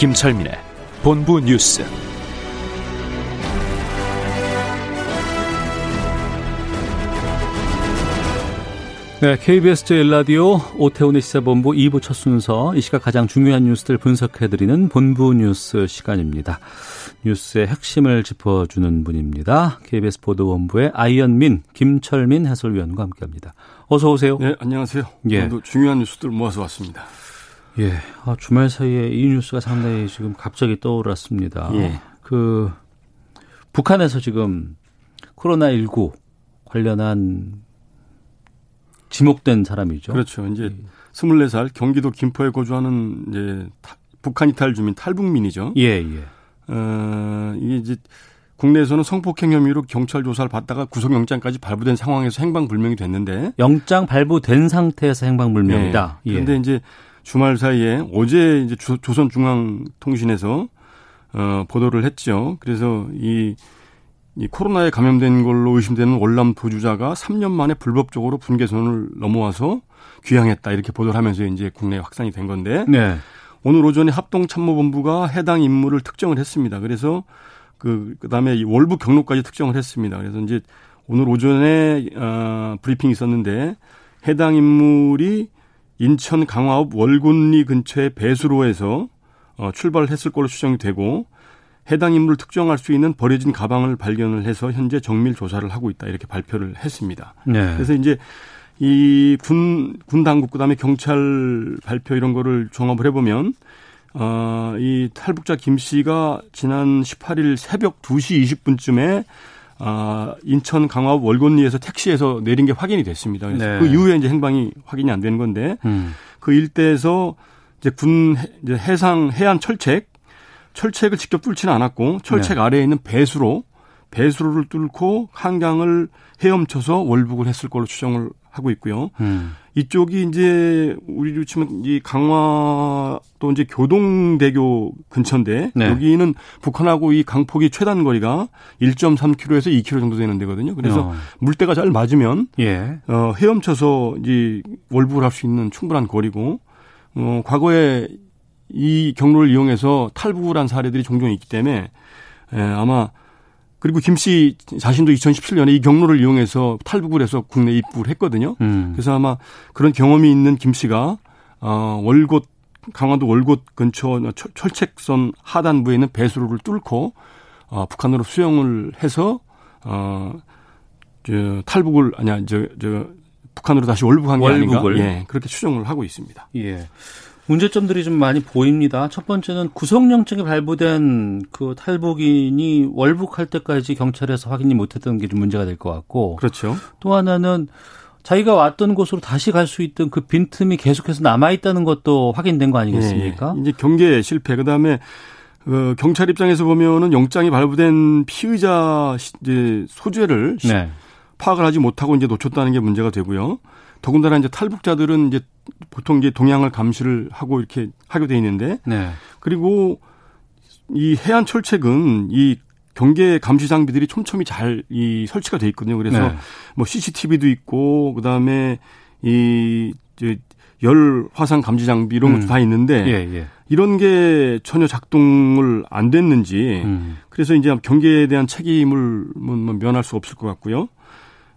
김철민의 본부 뉴스. 네, KBS 제1라디오 오태훈의 시사본부 2부 첫 순서 이 시각 가장 중요한 뉴스들 분석해드리는 본부 뉴스 시간입니다. 뉴스의 핵심을 짚어주는 분입니다. KBS 보도본부의 아이언민, 김철민 해설위원과 함께합니다. 어서 오세요. 네, 안녕하세요. 예. 오늘도 중요한 뉴스들 모아서 왔습니다. 예, 아, 주말 사이에 이 뉴스가 상당히 지금 갑자기 떠올랐습니다. 예. 그 북한에서 지금 코로나 19 관련한 지목된 사람이죠. 그렇죠. 이제 24살 경기도 김포에 거주하는 이제 타- 북한 이탈 주민 탈북민이죠. 예, 예. 어, 이게 이제 국내에서는 성폭행 혐의로 경찰 조사를 받다가 구속영장까지 발부된 상황에서 행방불명이 됐는데 영장 발부된 상태에서 행방불명이다. 네. 예. 그런데 이제 주말 사이에 어제 이제 조, 조선중앙통신에서 어, 보도를 했죠. 그래서 이, 이 코로나에 감염된 걸로 의심되는 월남 도주자가 3년 만에 불법적으로 분계선을 넘어와서 귀향했다 이렇게 보도를 하면서 이제 국내에 확산이 된 건데 네. 오늘 오전에 합동참모본부가 해당 인물을 특정을 했습니다. 그래서 그 그다음에 이 월북 경로까지 특정을 했습니다. 그래서 이제 오늘 오전에 어 브리핑이 있었는데 해당 인물이 인천 강화읍 월곤리 근처의 배수로에서 어 출발했을 걸로 추정이 되고 해당 인물을 특정할 수 있는 버려진 가방을 발견을 해서 현재 정밀 조사를 하고 있다 이렇게 발표를 했습니다. 네. 그래서 이제 이 군, 군 당국, 그 다음에 경찰 발표 이런 거를 종합을 해보면, 어, 이 탈북자 김 씨가 지난 18일 새벽 2시 20분쯤에 아, 인천 강화읍 월곤리에서 택시에서 내린 게 확인이 됐습니다. 그래서 네. 그 이후에 이제 행방이 확인이 안 되는 건데, 음. 그 일대에서 이제 군 해- 이제 해상 해안 철책 철책을 직접 뚫지는 않았고 철책 네. 아래에 있는 배수로 배수로를 뚫고 한강을 헤엄쳐서 월북을 했을 걸로 추정을 하고 있고요. 음. 이쪽이 이제 우리로 치면 이 강화 또 이제 교동대교 근처인데 네. 여기는 북한하고 이 강폭이 최단 거리가 1.3km에서 2km 정도 되는 데거든요. 그래서 어. 물때가 잘 맞으면 예. 어, 헤엄쳐서 이제 월북을 할 수 있는 충분한 거리고, 어, 과거에 이 경로를 이용해서 탈북을 한 사례들이 종종 있기 때문에, 에, 아마, 그리고 김 씨 자신도 2017년에 이 경로를 이용해서 탈북을 해서 국내 입국을 했거든요. 음. 그래서 아마 그런 경험이 있는 김 씨가, 어, 월곶, 강화도 월곶 근처 철- 철책선 하단부에 있는 배수로를 뚫고, 어, 북한으로 수영을 해서, 어, 저, 탈북을, 아니야, 저, 저, 북한으로 다시 월북한 게 월북을. 아닌가. 예, 그렇게 추정을 하고 있습니다. 예. 문제점들이 좀 많이 보입니다. 첫 번째는 구속영장이 발부된 그 탈북인이 월북할 때까지 경찰에서 확인이 못했던 게 좀 문제가 될 것 같고 그렇죠. 또 하나는 자기가 왔던 곳으로 다시 갈 수 있던 그 빈틈이 계속해서 남아 있다는 것도 확인된 거 아니겠습니까? 예, 이제 경계 실패. 그 다음에 어, 경찰 입장에서 보면은 영장이 발부된 피의자 시- 이제 소재를 시- 네. 파악을 하지 못하고 이제 놓쳤다는 게 문제가 되고요. 더군다나 이제 탈북자들은 이제 보통 이제 동향을 감시를 하고 이렇게 하게 돼 있는데 네. 그리고 이 해안 철책은 이 경계 감시 장비들이 촘촘히 잘 이 설치가 돼 있거든요. 그래서 네. 뭐 CCTV도 있고 그다음에 이열 화상 감지 장비 이런 것도 음. 다 있는데 예, 예. 이런 게 전혀 작동을 안 됐는지 음. 그래서 이제 경계에 대한 책임을 뭐, 뭐 면할 수 없을 것 같고요.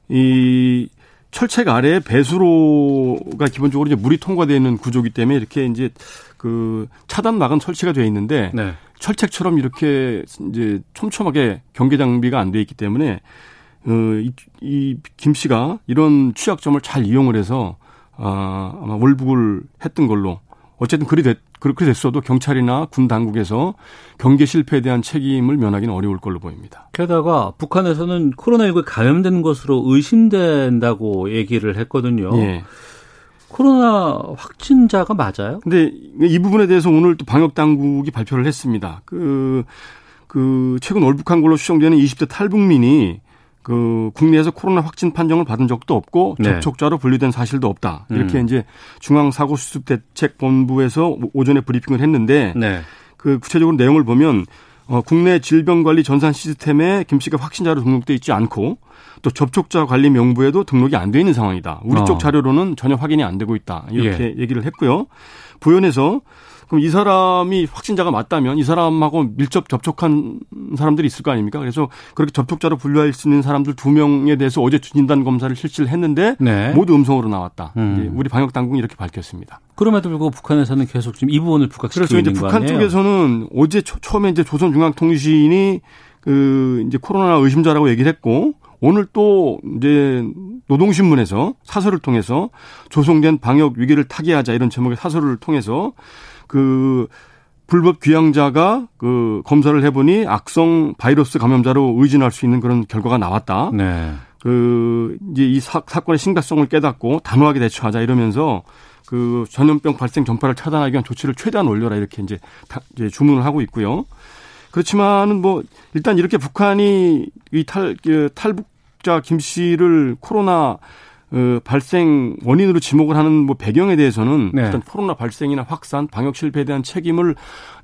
이 철책 아래 배수로가 기본적으로 이제 물이 통과되어 있는 구조기 때문에 이렇게 이제 그 차단 막은 설치가 되어 있는데 네. 철책처럼 이렇게 이제 촘촘하게 경계 장비가 안 돼 있기 때문에 어이김 씨가 이런 취약점을 잘 이용을 해서 아 아마 월북을 했던 걸로 어쨌든 그리 됐 그렇게 됐어도 경찰이나 군 당국에서 경계 실패에 대한 책임을 면하기는 어려울 걸로 보입니다. 게다가 북한에서는 코로나19에 감염된 것으로 의심된다고 얘기를 했거든요. 예. 코로나 확진자가 맞아요? 근데 이 부분에 대해서 오늘 또 방역 당국이 발표를 했습니다. 그, 그, 최근 월북한 걸로 추정되는 20대 탈북민이 그 국내에서 코로나 확진 판정을 받은 적도 없고 네. 접촉자로 분류된 사실도 없다. 이렇게 음. 이제 중앙 사고 수습 대책 본부에서 오전에 브리핑을 했는데 네. 그 구체적으로 내용을 보면 어, 국내 질병관리 전산 시스템에 김 씨가 확진자로 등록돼 있지 않고 또 접촉자 관리 명부에도 등록이 안 돼 있는 상황이다. 우리 어. 쪽 자료로는 전혀 확인이 안 되고 있다. 이렇게 예. 얘기를 했고요. 부연해서 그럼 이 사람이 확진자가 맞다면 이 사람하고 밀접 접촉한 사람들이 있을 거 아닙니까? 그래서 그렇게 접촉자로 분류할 수 있는 사람들 두 명에 대해서 어제 진단 검사를 실시를 했는데 네. 모두 음성으로 나왔다. 음. 우리 방역 당국이 이렇게 밝혔습니다. 그럼에도 불구하고 북한에서는 계속 지금 이 부분을 부각시키고 그래서 이제 북한 쪽에서는 어제 초, 처음에 이제 조선중앙통신이 그 이제 코로나 의심자라고 얘기를 했고 오늘 또 이제 노동신문에서 사설을 통해서 조성된 방역 위기를 타개하자 이런 제목의 사설을 통해서 그 불법 귀향자가 그 검사를 해보니 악성 바이러스 감염자로 의진할 수 있는 그런 결과가 나왔다. 네. 그 이제 이 사, 사건의 심각성을 깨닫고 단호하게 대처하자 이러면서 그 전염병 발생 전파를 차단하기 위한 조치를 최대한 올려라 이렇게 이제, 다, 이제 주문을 하고 있고요. 그렇지만은 뭐 일단 이렇게 북한이 이 탈, 그 탈북자 김 씨를 코로나 어, 발생 원인으로 지목을 하는 뭐 배경에 대해서는 네. 일단 코로나 발생이나 확산, 방역 실패에 대한 책임을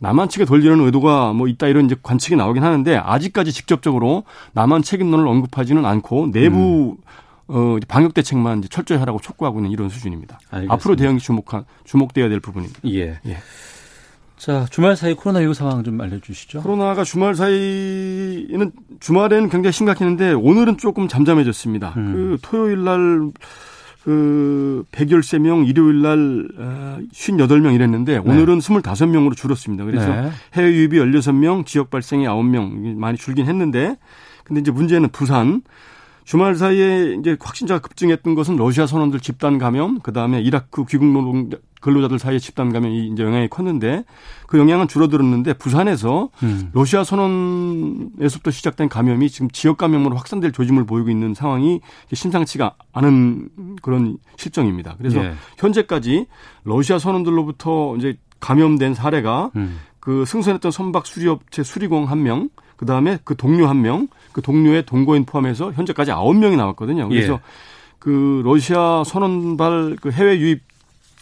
남한 측에 돌리는 의도가 뭐 있다 이런 이제 관측이 나오긴 하는데 아직까지 직접적으로 남한 책임론을 언급하지는 않고 내부 음. 어, 방역 대책만 이제 철저히 하라고 촉구하고 있는 이런 수준입니다. 알겠습니다. 앞으로 대응이 주목한 주목돼야 될 부분입니다. 예. 예. 자, 주말 사이 코로나19 상황 좀 알려주시죠. 코로나가 주말 사이는 주말에는 굉장히 심각했는데 오늘은 조금 잠잠해졌습니다. 음. 그 토요일 날, 그, 113명, 일요일 날, 58명 아, 이랬는데 네. 오늘은 25명으로 줄었습니다. 그래서 네. 해외 유입이 16명, 지역 발생이 9명, 많이 줄긴 했는데 근데 이제 문제는 부산, 주말 사이에 이제 확진자가 급증했던 것은 러시아 선원들 집단 감염, 그 다음에 이라크 귀국 노동 근로자들 사이에 집단 감염이 이제 영향이 컸는데 그 영향은 줄어들었는데 부산에서 음. 러시아 선원에서부터 시작된 감염이 지금 지역 감염으로 확산될 조짐을 보이고 있는 상황이 심상치가 않은 그런 실정입니다. 그래서 예. 현재까지 러시아 선원들로부터 이제 감염된 사례가 음. 그 승선했던 선박 수리업체 수리공 한 명, 그 다음에 그 동료 한 명, 그 동료의 동거인 포함해서 현재까지 아홉 명이 나왔거든요. 그래서 예. 그 러시아 선언발 그 해외 유입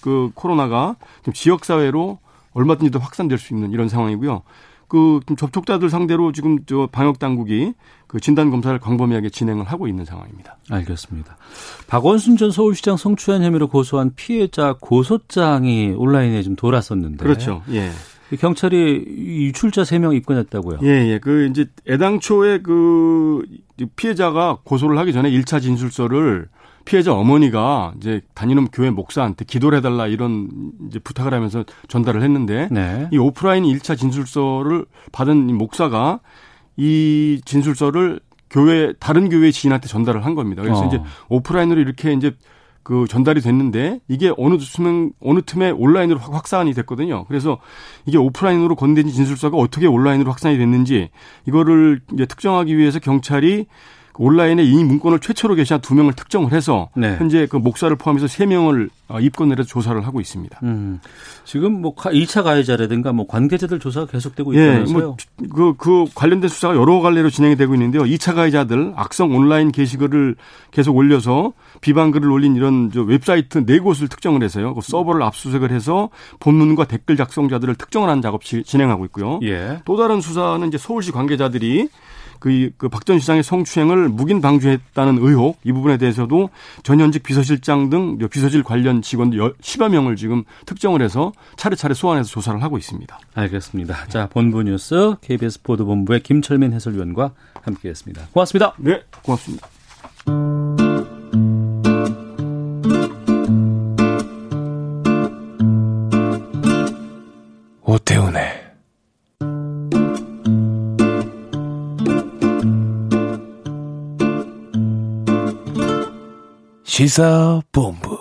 그 코로나가 지금 지역 사회로 얼마든지 더 확산될 수 있는 이런 상황이고요. 그 접촉자들 상대로 지금 저 방역 당국이 그 진단 검사를 광범위하게 진행을 하고 있는 상황입니다. 알겠습니다. 박원순 전 서울시장 성추행 혐의로 고소한 피해자 고소장이 온라인에 좀 돌았었는데. 그렇죠. 예. 경찰이 유출자 3명 입건했다고요. 예, 예. 그 이제 애당초에 그 피해자가 고소를 하기 전에 1차 진술서를 피해자 어머니가 이제 다니는 교회 목사한테 기도를 해달라 이런 이제 부탁을 하면서 전달을 했는데 네. 이 오프라인 1차 진술서를 받은 이 목사가 이 진술서를 교회 다른 교회 지인한테 전달을 한 겁니다. 그래서 어. 이제 오프라인으로 이렇게 이제 그 전달이 됐는데 이게 어느 틈에 어느 틈에 온라인으로 확산이 됐거든요. 그래서 이게 오프라인으로 건넨 진술서가 어떻게 온라인으로 확산이 됐는지 이거를 이제 특정하기 위해서 경찰이 온라인에 이 문건을 최초로 게시한 두 명을 특정을 해서 네. 현재 그 목사를 포함해서 세 명을 어, 입건을 해서 조사를 하고 있습니다. 음. 지금 뭐 2차 가해자라든가 뭐 관계자들 조사가 계속되고 있다면서요? 예, 뭐 그, 그 관련된 수사가 여러 갈래로 진행이 되고 있는데요. 2차 가해자들 악성 온라인 게시글을 계속 올려서 비방글을 올린 이런 저 웹사이트 네 곳을 특정을 해서요. 그 서버를 압수수색을 해서 본문과 댓글 작성자들을 특정을 하는 작업 진행하고 있고요. 예. 또 다른 수사는 이제 서울시 관계자들이 그, 그 박 전 시장의 성추행을 묵인 방조했다는 의혹 이 부분에 대해서도 전현직 비서실장 등 비서실 관련 직원 10여 명을 지금 특정을 해서 차례차례 소환해서 조사를 하고 있습니다. 알겠습니다. 자, 본부 뉴스 KBS 보도본부의 김철민 해설위원과 함께했습니다. 고맙습니다. 네, 고맙습니다. 오태훈의 시사본부.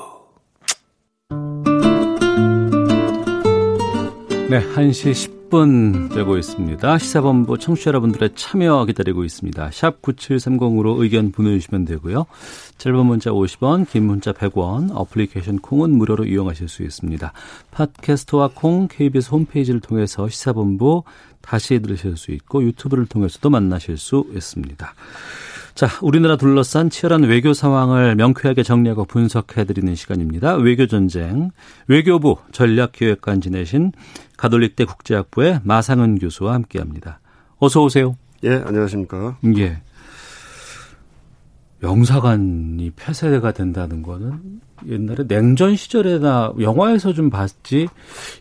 네, 1시 10분 되고 있습니다. 시사본부 청취자 여러분들의 참여 기다리고 있습니다. 샵 9730으로 의견 보내주시면 되고요. 짧은 문자 50원, 긴 문자 100원, 어플리케이션 콩은 무료로 이용하실 수 있습니다. 팟캐스트와 콩, KBS 홈페이지를 통해서 시사본부 다시 들으실 수 있고 유튜브를 통해서도 만나실 수 있습니다. 자, 우리나라 둘러싼 치열한 외교 상황을 명쾌하게 정리하고 분석해드리는 시간입니다. 외교전쟁, 외교부 전략기획관 지내신 가톨릭대 국제학부의 마상은 교수와 함께 합니다. 어서 오세요. 예, 안녕하십니까. 예. 영사관이 폐쇄가 된다는 거는 옛날에 냉전 시절에나 영화에서 좀 봤지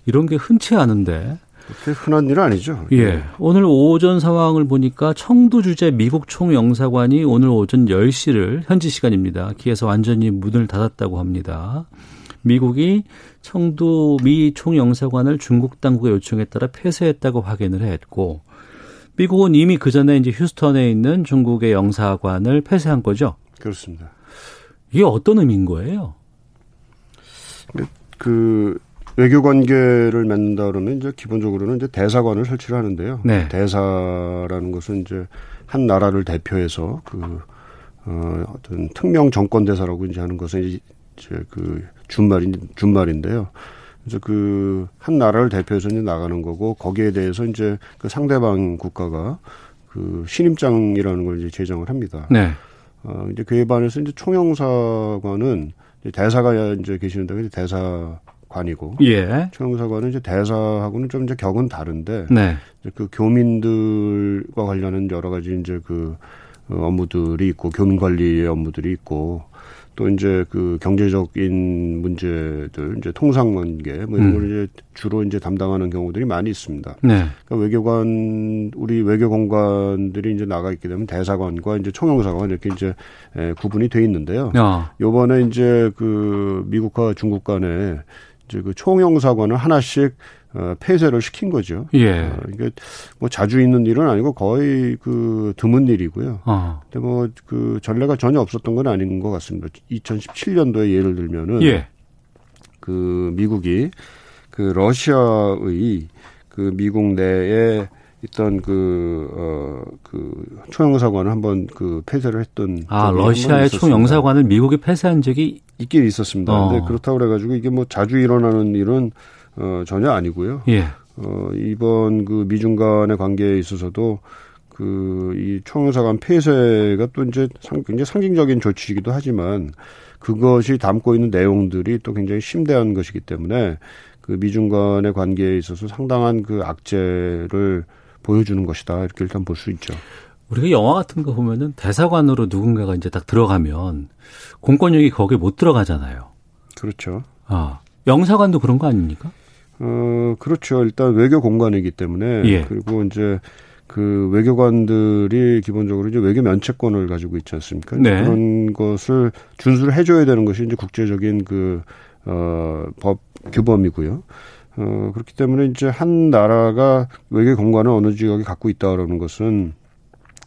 이런 게 흔치 않은데 흔한 일은 아니죠. 예. 오늘 오전 상황을 보니까 청두 주재 미국 총영사관이 오늘 오전 10시를 현지 시간입니다. 기에서 완전히 문을 닫았다고 합니다. 미국이 청두 미 총영사관을 중국 당국의 요청에 따라 폐쇄했다고 확인을 했고 미국은 이미 그 전에 이제 휴스턴에 있는 중국의 영사관을 폐쇄한 거죠. 그렇습니다. 이게 어떤 의미인 거예요? 그 외교 관계를 맺는다 그러면 이제 기본적으로는 이제 대사관을 설치를 하는데요. 네. 대사라는 것은 이제 한 나라를 대표해서 그 어, 어떤 특명 정권 대사라고 이제 하는 것은 이제 그 준말인 준말인데요. 그래서 그 한 나라를 대표해서 이제 나가는 거고 거기에 대해서 이제 그 상대방 국가가 그 신임장이라는 걸 이제 제정을 합니다. 네. 어, 이제 그에 반해서 이제 총영사관은 이제 대사가 이제 계시는데 대사 관이고 예. 총영사관은 이제 대사하고는 좀 이제 격은 다른데 네. 이제 그 교민들과 관련한 여러 가지 이제 그 어, 업무들이 있고 교민 관리의 업무들이 있고 또 이제 그 경제적인 문제들 이제 통상 관계 뭐 이런 음. 걸 이제 주로 이제 담당하는 경우들이 많이 있습니다. 네. 그러니까 외교관 우리 외교공관들이 이제 나가 있게 되면 대사관과 이제 총영사관 이렇게 이제 에, 구분이 돼 있는데요. 어. 요번에 이제 그 미국과 중국 간에 이제 그 총영사관을 하나씩 어, 폐쇄를 시킨 거죠. 예. 어, 이게 뭐 자주 있는 일은 아니고 거의 그 드문 일이고요. 어. 근데 뭐 그 전례가 전혀 없었던 건 아닌 것 같습니다. 2017년도에 예를 들면은 예. 그 미국이 그 러시아의 그 미국 내에 있던 그, 어, 그, 총영사관을 한번 그 폐쇄를 했던. 아, 러시아의. 총영사관을 미국이 폐쇄한 적이 있긴 있었습니다. 어. 근데 그렇다고 그래가지고 이게 뭐 자주 일어나는 일은, 어, 전혀 아니고요. 예. 어, 이번 그 미중 간의 관계에 있어서도 그 이 총영사관 폐쇄가 또 이제 상, 굉장히 상징적인 조치이기도 하지만 그것이 담고 있는 내용들이 또 굉장히 심대한 것이기 때문에 그 미중 간의 관계에 있어서 상당한 그 악재를 보여주는 것이다. 이렇게 일단 볼 수 있죠. 우리가 영화 같은 거 보면은 대사관으로 누군가가 이제 딱 들어가면 공권력이 거기에 못 들어가잖아요. 그렇죠. 아, 영사관도 그런 거 아닙니까? 어, 그렇죠. 일단 외교 공간이기 때문에 예. 그리고 이제 그 외교관들이 기본적으로 이제 외교 면책권을 가지고 있지 않습니까? 네. 그런 것을 준수를 해줘야 되는 것이 이제 국제적인 그, 어, 법 규범이고요. 어, 그렇기 때문에 이제 한 나라가 외교 공간을 어느 지역에 갖고 있다 그러는 것은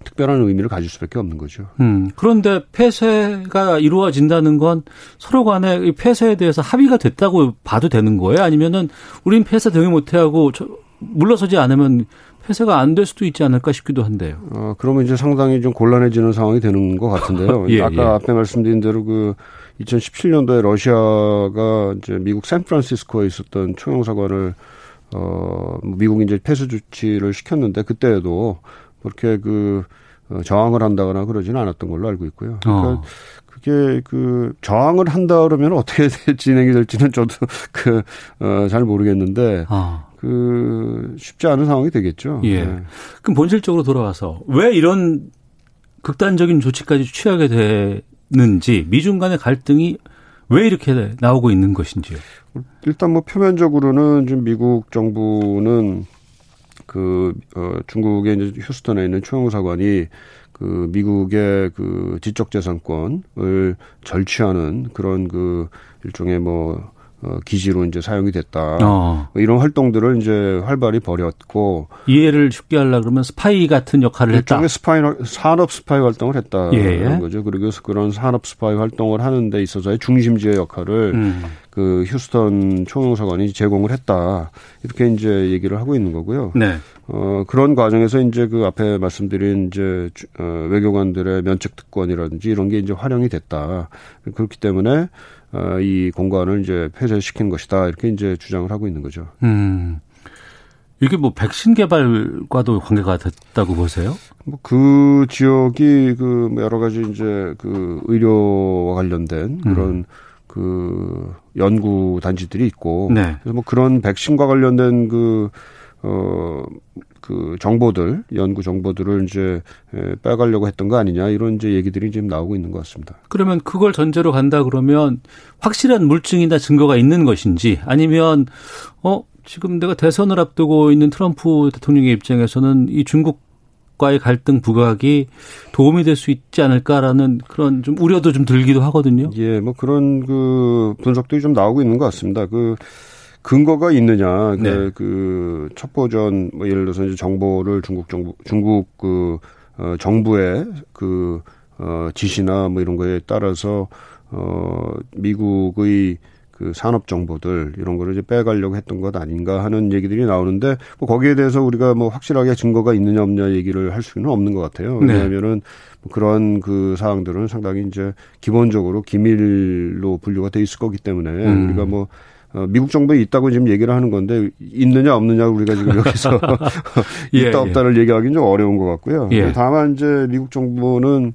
특별한 의미를 가질 수밖에 없는 거죠. 음, 그런데 폐쇄가 이루어진다는 건 서로 간에 이 폐쇄에 대해서 합의가 됐다고 봐도 되는 거예요? 아니면은 우린 폐쇄 동의 못 해하고 저- 물러서지 않으면 폐쇄가 안 될 수도 있지 않을까 싶기도 한데요. 어, 그러면 이제 상당히 좀 곤란해지는 상황이 되는 것 같은데요. 예, 아까 예. 앞에 말씀드린 대로 그 2017년도에 러시아가 이제 미국 샌프란시스코에 있었던 총영사관을 어, 뭐 미국이 이제 폐쇄 조치를 시켰는데 그때에도 그렇게 그 어, 저항을 한다거나 그러지는 않았던 걸로 알고 있고요. 그러니까 어. 그게 그 저항을 한다 그러면 어떻게 진행이 될지는 저도 그, 어, 잘 모르겠는데 아, 그 쉽지 않은 상황이 되겠죠. 예. 네. 그럼 본질적으로 돌아와서 왜 이런 극단적인 조치까지 취하게 되는지 미중 간의 갈등이 왜 이렇게 나오고 있는 것인지요. 일단 뭐 표면적으로는 지금 미국 정부는 그, 어, 중국의 이제 휴스턴에 있는 총영사관이 그 미국의 그 지적 재산권을 절취하는 그런 그 일종의 뭐, 어, 기지로 이제 사용이 됐다. 어. 뭐 이런 활동들을 이제 활발히 벌였고 이해를 쉽게 하려 그러면 스파이 같은 역할을 했다. 스파이 산업 스파이 활동을 했다. 예. 그런 거죠. 그리고 그런 산업 스파이 활동을 하는 데 있어서의 중심지의 역할을 음. 그 휴스턴 총영사관이 제공을 했다. 이렇게 이제 얘기를 하고 있는 거고요. 네. 어, 그런 과정에서 이제 그 앞에 말씀드린 이제 어, 외교관들의 면책 특권이라든지 이런 게 이제 활용이 됐다. 그렇기 때문에 어, 이 공간을 이제 폐쇄시킨 것이다 이렇게 이제 주장을 하고 있는 거죠. 음. 이게 뭐 백신 개발과도 관계가 됐다고 보세요? 뭐 그 지역이 그 여러 가지 이제 그 의료와 관련된 그런 음. 그 연구 단지들이 있고 네. 그래서 뭐 그런 백신과 관련된 그 어, 그 정보들, 연구 정보들을 이제 빼가려고 했던 거 아니냐 이런 이제 얘기들이 지금 나오고 있는 것 같습니다. 그러면 그걸 전제로 간다 그러면 확실한 물증이나 증거가 있는 것인지 아니면 어 지금 내가 대선을 앞두고 있는 트럼프 대통령의 입장에서는 이 중국 과의 갈등 부각이 도움이 될 수 있지 않을까라는 그런 좀 우려도 좀 들기도 하거든요. 예, 뭐 그런 그 분석들이 좀 나오고 있는 것 같습니다. 그 근거가 있느냐. 그, 네. 그 첩보전 뭐 예를 들어서 이제 정보를 중국 정부 중국 그 어, 정부의 그 어, 지시나 뭐 이런 거에 따라서 어, 미국의 그 산업 정보들 이런 거를 이제 빼가려고 했던 것 아닌가 하는 얘기들이 나오는데 뭐 거기에 대해서 우리가 뭐 확실하게 증거가 있느냐 없느냐 얘기를 할 수는 없는 것 같아요. 네. 왜냐하면은 뭐 그런 그 사항들은 상당히 이제 기본적으로 기밀로 분류가 돼 있을 거기 때문에 음. 우리가 뭐 어, 미국 정부에 있다고 지금 얘기를 하는 건데 있느냐 없느냐 우리가 지금 여기서 예, 있다 없다를 예. 얘기하기는 좀 어려운 것 같고요. 예. 다만 이제 미국 정부는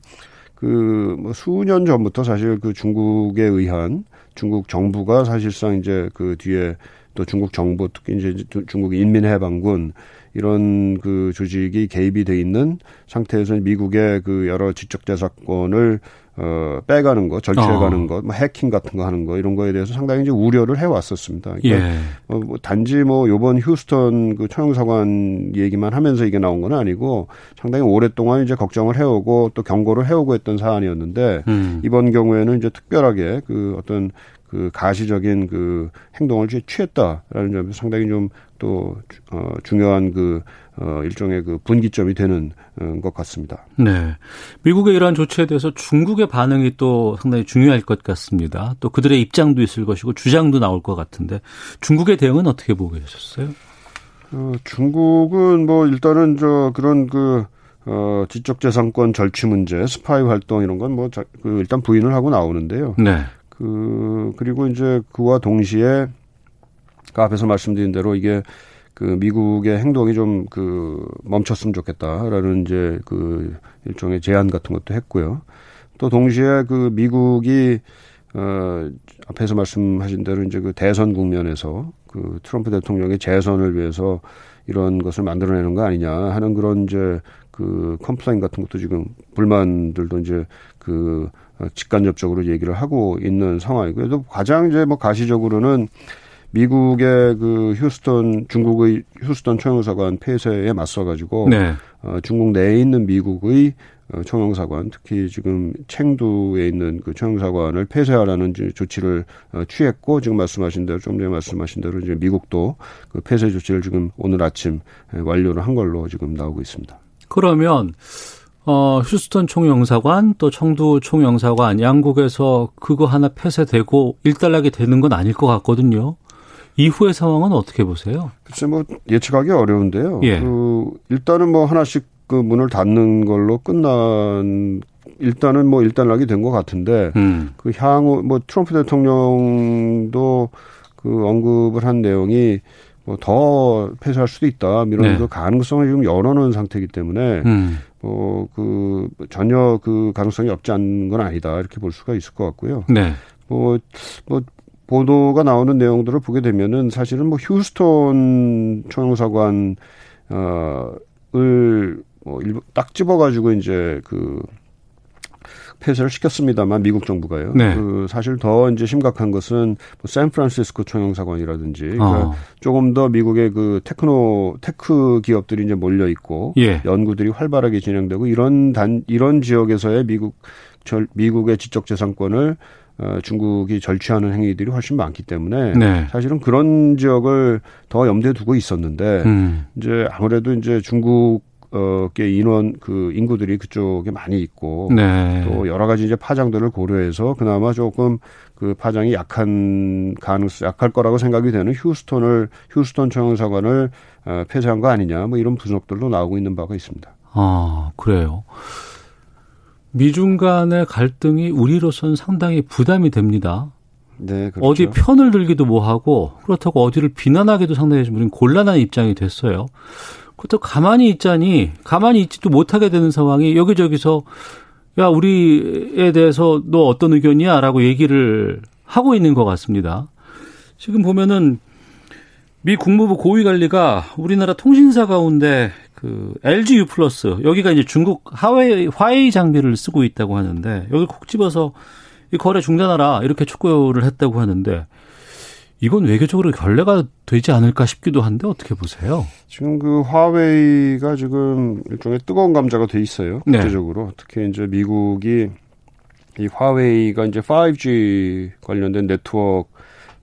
그뭐 수년 전부터 사실 그 중국에 의한 중국 정부가 사실상 이제 그 뒤에 또 중국 정부 특히 이제 중국 인민해방군 이런 그 조직이 개입이 돼 있는 상태에서 미국의 그 여러 지적 재산권을 어, 빼가는 거, 절취해가는 어. 거, 뭐 해킹 같은 거 하는 거 이런 거에 대해서 상당히 이제 우려를 해왔었습니다. 그러니까 예. 어, 뭐 단지 뭐 요번 휴스턴 그 청영사관 얘기만 하면서 이게 나온 건 아니고 상당히 오랫동안 이제 걱정을 해오고 또 경고를 해오고 했던 사안이었는데 음. 이번 경우에는 이제 특별하게 그 어떤 그 가시적인 그 행동을 취했다라는 점에서 상당히 좀 또 어, 중요한 그 어, 일종의 그 분기점이 되는 어, 것 같습니다. 네. 미국의 이러한 조치에 대해서 중국의 반응이 또 상당히 중요할 것 같습니다. 또 그들의 입장도 있을 것이고 주장도 나올 것 같은데 중국의 대응은 어떻게 보고 계셨어요? 어, 중국은 뭐 일단은 저 그런 그 어, 지적재산권 절취 문제, 스파이 활동 이런 건 뭐, 그 일단 부인을 하고 나오는데요. 네. 그, 그리고 이제 그와 동시에, 그 앞에서 말씀드린 대로 이게 그 미국의 행동이 좀 그 멈췄으면 좋겠다라는 이제 그 일종의 제안 같은 것도 했고요. 또 동시에 그 미국이 어 앞에서 말씀하신 대로 이제 그 대선 국면에서 그 트럼프 대통령의 재선을 위해서 이런 것을 만들어내는 거 아니냐 하는 그런 이제 그 complain 같은 것도 지금 불만들도 이제 그 직간접적으로 얘기를 하고 있는 상황이고요. 또 가장 이제 뭐 가시적으로는 미국의 그 휴스턴 중국의 휴스턴 총영사관 폐쇄에 맞서가지고 네. 어, 중국 내에 있는 미국의 어, 총영사관 특히 지금 청두에 있는 그 총영사관을 폐쇄하라는 조치를 어, 취했고 지금 말씀하신 대로 좀 전에 말씀하신 대로 이제 미국도 그 폐쇄 조치를 지금 오늘 아침 완료를 한 걸로 지금 나오고 있습니다. 그러면 어, 휴스턴 총영사관 또 청두 총영사관 양국에서 그거 하나 폐쇄되고 일단락이 되는 건 아닐 것 같거든요. 이후의 상황은 어떻게 보세요? 글쎄 뭐 예측하기 어려운데요. 예. 그 일단은 뭐 하나씩 그 문을 닫는 걸로 끝난 일단은 뭐 일단락이 된 것 같은데 음. 그 향후 뭐 트럼프 대통령도 그 언급을 한 내용이 뭐 더 폐쇄할 수도 있다 이런 네. 그 가능성을 지금 열어놓은 상태이기 때문에 음. 뭐그 전혀 그 가능성이 없지 않은 건 아니다 이렇게 볼 수가 있을 것 같고요. 네. 뭐뭐 뭐 보도가 나오는 내용들을 보게 되면은 사실은 뭐 휴스톤 총영사관 어을 뭐 일부 딱 집어가지고 이제 그 폐쇄를 시켰습니다만 미국 정부가요. 네. 그 사실 더 이제 심각한 것은 뭐 샌프란시스코 총영사관이라든지 그러니까 어. 조금 더 미국의 그 techno tech 기업들이 이제 몰려 있고 예. 연구들이 활발하게 진행되고 이런 단 이런 지역에서의 미국 절, 미국의 지적 재산권을 어, 중국이 절취하는 행위들이 훨씬 많기 때문에 네. 사실은 그런 지역을 더 염두에 두고 있었는데 음. 이제 아무래도 이제 중국 어, 계 인원 그 인구들이 그쪽에 많이 있고 네. 또 여러 가지 이제 파장들을 고려해서 그나마 조금 그 파장이 약한 가능성 약할 거라고 생각이 되는 휴스톤을 휴스톤 청영사관을 어, 폐쇄한 거 아니냐 뭐 이런 분석들도 나오고 있는 바가 있습니다. 아 그래요. 미중 간의 갈등이 우리로서는 상당히 부담이 됩니다. 네, 그렇죠. 어디 편을 들기도 뭐하고 그렇다고 어디를 비난하기도 상당히 좀 우리는 곤란한 입장이 됐어요. 그렇다고 가만히 있자니 가만히 있지도 못하게 되는 상황이 여기저기서 야 우리에 대해서 너 어떤 의견이야라고 얘기를 하고 있는 것 같습니다. 지금 보면은 미 국무부 고위 관리가 우리나라 통신사 가운데 그 LG U 플러스 여기가 이제 중국 하웨이 화웨이 장비를 쓰고 있다고 하는데 여기 콕 집어서 이 거래 중단하라 이렇게 촉구를 했다고 하는데 이건 외교적으로 결례가 되지 않을까 싶기도 한데 어떻게 보세요? 지금 그 화웨이가 지금 일종의 뜨거운 감자가 돼 있어요. 네. 국제적으로 네. 특히 이제 미국이 이 화웨이가 이제 5G 관련된 네트워크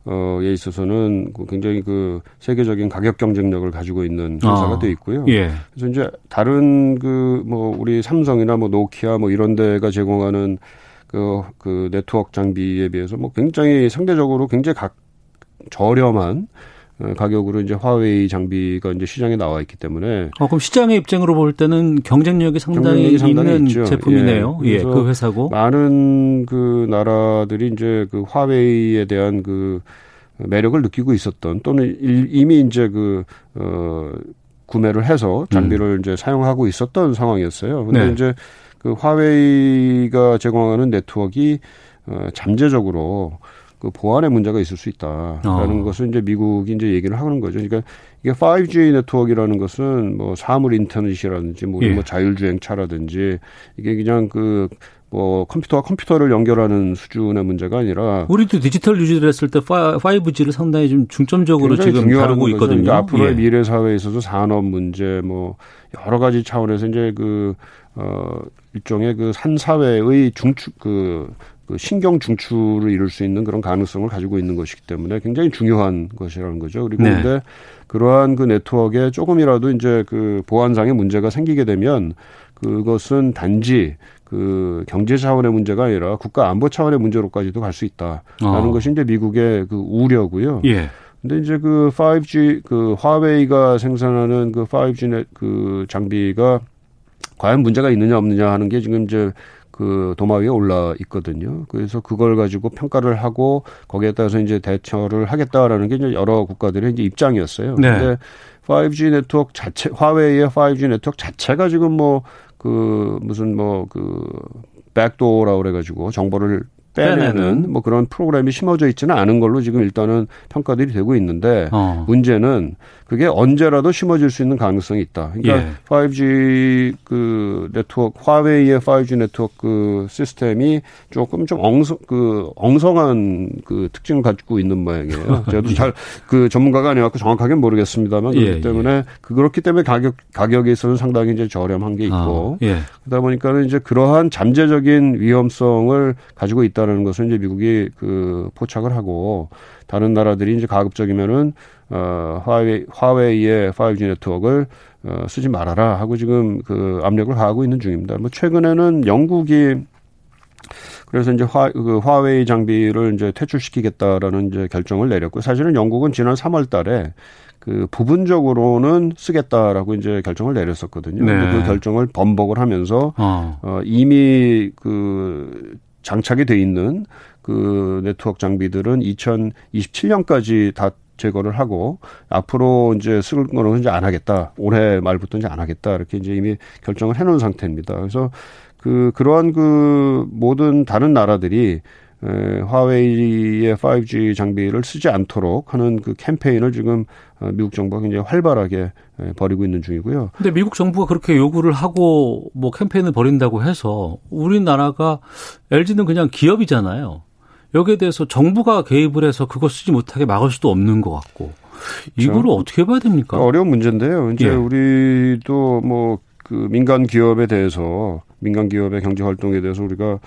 어에 있어서는 그 굉장히 그 세계적인 가격 경쟁력을 가지고 있는 회사가 아, 돼 있고요. 예. 그래서 이제 다른 그 뭐 우리 삼성이나 뭐 노키아 뭐 이런 데가 제공하는 그, 그 네트워크 장비에 비해서 뭐 굉장히 상대적으로 굉장히 각 저렴한 어, 가격으로 이제 화웨이 장비가 이제 시장에 나와 있기 때문에. 어, 그럼 시장의 입장으로 볼 때는 경쟁력이 상당히, 경쟁력이 상당히 있는 있죠. 제품이네요. 예, 예, 그 회사고. 많은 그 나라들이 이제 그 화웨이에 대한 그 매력을 느끼고 있었던 또는 이미 이제 그, 어, 구매를 해서 장비를 음. 이제 사용하고 있었던 상황이었어요. 근데 네. 이제 그 화웨이가 제공하는 네트워크가 어, 잠재적으로 그 보안에 문제가 있을 수 있다라는 어. 것을 이제 미국이 이제 얘기를 하는 거죠. 그러니까 이게 5G 네트워크라는 것은 뭐 사물 인터넷이라든지 뭐, 예. 뭐 자율주행 차라든지 이게 그냥 그뭐 컴퓨터와 컴퓨터를 연결하는 수준의 문제가 아니라 우리도 디지털 뉴즈를 했을 때 5G를 상당히 좀 중점적으로 지금 다루고 있거든요. 그러니까 앞으로의 예. 미래 사회에 있어서 산업 문제 뭐 여러 가지 차원에서 이제 그 어 일종의 그 산 사회의 중축 그 그 신경 중추를 이룰 수 있는 그런 가능성을 가지고 있는 것이기 때문에 굉장히 중요한 것이라는 거죠. 그리고 네. 근데 그러한 그 네트워크에 조금이라도 이제 그 보안상의 문제가 생기게 되면 그것은 단지 그 경제 차원의 문제가 아니라 국가 안보 차원의 문제로까지도 갈 수 있다라는 어. 것이 이제 미국의 그 우려고요. 예. 근데 이제 그 5G 그 화웨이가 생산하는 그 5G 그 장비가 과연 문제가 있느냐 없느냐 하는 게 지금 이제 그 도마 위에 올라 있거든요. 그래서 그걸 가지고 평가를 하고 거기에 따라서 이제 대처를 하겠다라는 게 이제 여러 국가들의 이제 입장이었어요. 네. 근데 5G 네트워크 자체 화웨이의 5G 네트워크 자체가 지금 뭐 그 무슨 뭐 그 backdoor라고 그래 가지고 정보를 빼내는 뭐 그런 프로그램이 심어져 있지는 않은 걸로 지금 일단은 평가들이 되고 있는데 어. 문제는 그게 언제라도 심어질 수 있는 가능성이 있다. 그러니까 예. 5G 그 네트워크 화웨이의 5G 네트워크 그 시스템이 조금 좀 엉성 그 엉성한 그 특징을 가지고 있는 모양이에요. 저도 잘 그 전문가가 아니었고 정확하게 모르겠습니다만 그렇기 예, 때문에 예. 그렇기 때문에 가격 가격에 있어서는 상당히 이제 저렴한 게 있고 아, 예. 그러다 보니까는 이제 그러한 잠재적인 위험성을 가지고 있다는 것을 이제 미국이 그 포착을 하고 다른 나라들이 이제 가급적이면은 어, 화웨이, 화웨이의 5G 네트워크를 어, 쓰지 말아라 하고 지금 그 압력을 가하고 있는 중입니다. 뭐 최근에는 영국이 그래서 이제 화, 그 화웨이 장비를 이제 퇴출시키겠다라는 이제 결정을 내렸고 사실은 영국은 지난 3월 달에 그 부분적으로는 쓰겠다라고 이제 결정을 내렸었거든요. 네. 그 결정을 번복을 하면서 어. 어 이미 그 장착이 돼 있는 그 네트워크 장비들은 2027년까지 다 제거를 하고 앞으로 이제 쓸 거는 이제 안 하겠다. 올해 말부터 이제 안 하겠다. 이렇게 이제 이미 결정을 해 놓은 상태입니다. 그래서 그 그러한 그 모든 다른 나라들이 에, 화웨이의 5G 장비를 쓰지 않도록 하는 그 캠페인을 지금 어, 미국 정부가 굉장히 활발하게 벌이고 있는 중이고요. 근데 미국 정부가 그렇게 요구를 하고 뭐 캠페인을 벌인다고 해서 우리나라가 LG는 그냥 기업이잖아요. 여기에 대해서 정부가 개입을 해서 그거 쓰지 못하게 막을 수도 없는 것 같고 이거를 그렇죠. 어떻게 봐야 됩니까? 어려운 문제인데요. 이제 예. 우리도 뭐 그 민간 기업에 대해서 민간 기업의 경제 활동에 대해서 우리가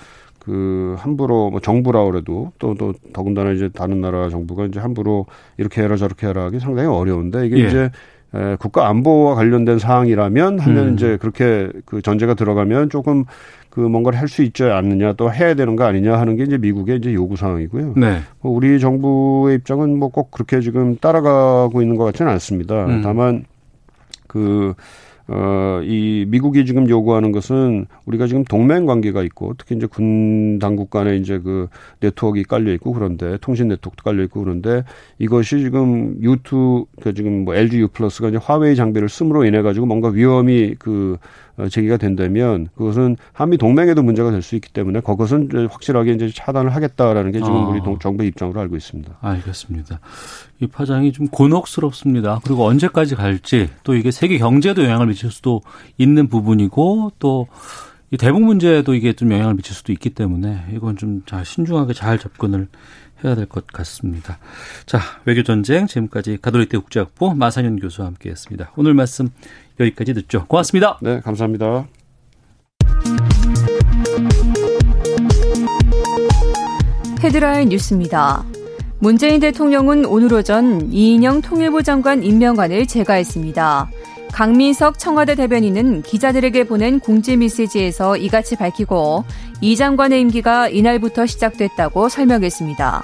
그 함부로 뭐 정부라 그래도 또 또 더군다나 이제 다른 나라 정부가 이제 함부로 이렇게 해라 저렇게 해라 하기 상당히 어려운데 이게 예. 이제 에, 국가 안보와 관련된 사항이라면 하면 음. 이제 그렇게 그 전제가 들어가면 조금 그 뭔가를 할 수 있지 않느냐 또 해야 되는 거 아니냐 하는 게 이제 미국의 이제 요구 사항이고요. 네. 뭐 우리 정부의 입장은 뭐 꼭 그렇게 지금 따라가고 있는 것 같지는 않습니다. 음. 다만 그 어, 이 미국이 지금 요구하는 것은 우리가 지금 동맹 관계가 있고 특히 이제 군 당국 간에 이제 그 네트워크가 깔려 있고 그런데 통신 네트워크도 깔려 있고 그런데 이것이 지금 U2 그 지금 뭐 LG U 플러스가 이제 화웨이 장비를 씀으로 인해 가지고 뭔가 위험이 그 어, 제기가 된다면 그것은 한미 동맹에도 문제가 될 수 있기 때문에 그것은 확실하게 이제 차단을 하겠다라는 게 지금 아. 우리 정부의 입장으로 알고 있습니다. 알겠습니다. 이 파장이 좀 곤혹스럽습니다. 그리고 언제까지 갈지 또 이게 세계 경제도 영향을 미칠 수도 있는 부분이고 또 이 대북 문제에도 이게 좀 영향을 미칠 수도 있기 때문에 이건 좀 잘 신중하게 잘 접근을 해야 될 것 같습니다. 자, 외교전쟁 지금까지 가톨릭대 국제학부 마상현 교수와 함께했습니다. 오늘 말씀 여기까지 듣죠. 고맙습니다. 네, 감사합니다. 헤드라인 뉴스입니다. 문재인 대통령은 오늘 오전 이인영 통일부 장관 임명관을 제거했습니다. 강민석 청와대 대변인은 기자들에게 보낸 공지 메시지에서 이같이 밝히고 이 장관의 임기가 이날부터 시작됐다고 설명했습니다.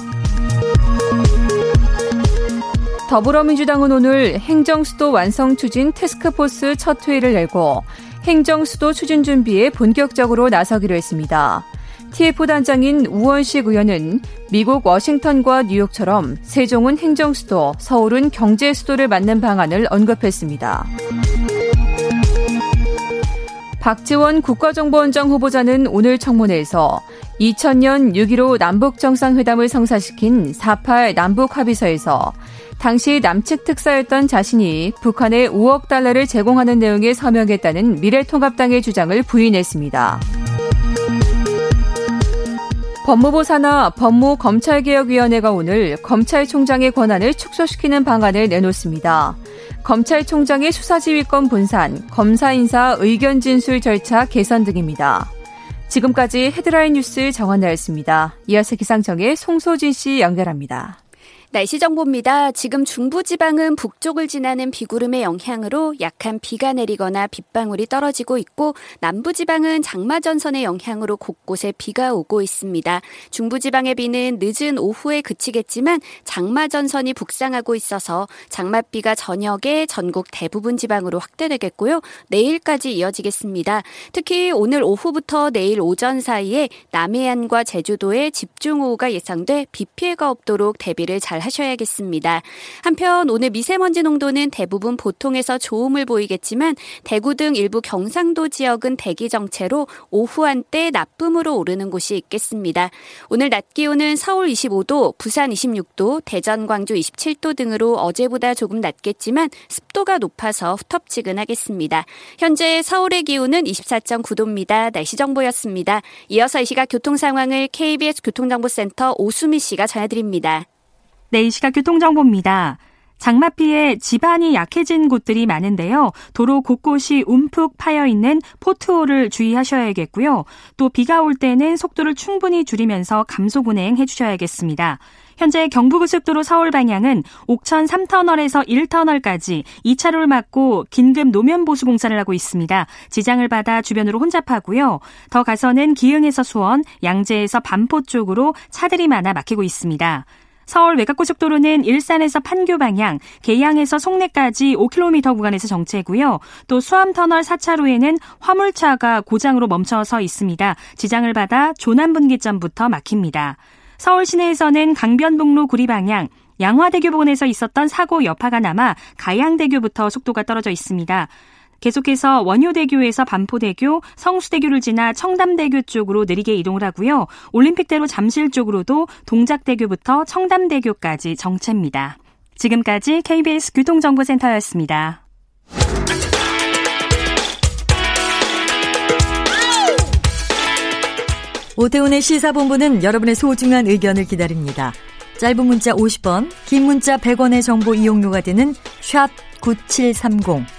더불어민주당은 오늘 행정수도 완성 추진 테스크포스 첫 회의를 열고 행정수도 추진 준비에 본격적으로 나서기로 했습니다. TF 단장인 우원식 의원은 미국 워싱턴과 뉴욕처럼 세종은 행정수도, 서울은 경제수도를 맡는 방안을 언급했습니다. 박지원 국가정보원장 후보자는 오늘 청문회에서 2000년 6.15 남북정상회담을 성사시킨 4.8 남북합의서에서 당시 남측 특사였던 자신이 북한에 5억 달러를 제공하는 내용에 서명했다는 미래통합당의 주장을 부인했습니다. 법무부 산하 법무검찰개혁위원회가 오늘 검찰총장의 권한을 축소시키는 방안을 내놓습니다. 검찰총장의 수사지휘권 분산, 검사 인사 의견 진술 절차 개선 등입니다. 지금까지 헤드라인 뉴스 정한나였습니다. 이어서 기상청의 송소진 씨 연결합니다. 날씨 정보입니다. 지금 중부지방은 북쪽을 지나는 비구름의 영향으로 약한 비가 내리거나 빗방울이 떨어지고 있고 남부지방은 장마전선의 영향으로 곳곳에 비가 오고 있습니다. 중부지방의 비는 늦은 오후에 그치겠지만 장마전선이 북상하고 있어서 장맛비가 저녁에 전국 대부분 지방으로 확대되겠고요. 내일까지 이어지겠습니다. 특히 오늘 오후부터 내일 오전 사이에 남해안과 제주도에 집중호우가 예상돼 비 피해가 없도록 대비를 잘 하셔야겠습니다. 한편 오늘 미세먼지 농도는 대부분 보통에서 좋음을 보이겠지만 대구 등 일부 경상도 지역은 대기 정체로 오후 한때 나쁨으로 오르는 곳이 있겠습니다. 오늘 낮 기온은 서울 25도, 부산 26도, 대전, 광주 27도 등으로 어제보다 조금 낮겠지만 습도가 높아서 후텁지근하겠습니다. 현재 서울의 기온은 24.9도입니다. 날씨 정보였습니다. 이어서 이 시각 교통 상황을 KBS 교통정보센터 오수미 씨가 전해드립니다. 네, 이 시각 교통정보입니다. 장마비에 지반이 약해진 곳들이 많은데요. 도로 곳곳이 움푹 파여 있는 포트홀을 주의하셔야겠고요. 또 비가 올 때는 속도를 충분히 줄이면서 감속 운행해 주셔야겠습니다. 현재 경부고속도로 서울 방향은 옥천 3터널에서 1터널까지 2차로를 막고 긴급 노면 보수 공사를 하고 있습니다. 지장을 받아 주변으로 혼잡하고요. 더 가서는 기흥에서 수원, 양재에서 반포 쪽으로 차들이 많아 막히고 있습니다. 서울 외곽고속도로는 일산에서 판교 방향, 계양에서 송내까지 5km 구간에서 정체고요. 또 수암터널 4차로에는 화물차가 고장으로 멈춰서 있습니다. 지장을 받아 조남분기점부터 막힙니다. 서울 시내에서는 강변북로 구리 방향, 양화대교 부근에서 있었던 사고 여파가 남아 가양대교부터 속도가 떨어져 있습니다. 계속해서 원효대교에서 반포대교, 성수대교를 지나 청담대교 쪽으로 느리게 이동을 하고요. 올림픽대로 잠실 쪽으로도 동작대교부터 청담대교까지 정체입니다. 지금까지 KBS 교통정보센터였습니다. 오태훈의 시사본부는 여러분의 소중한 의견을 기다립니다. 짧은 문자 50원, 긴 문자 100원의 정보 이용료가 되는 샵 9730.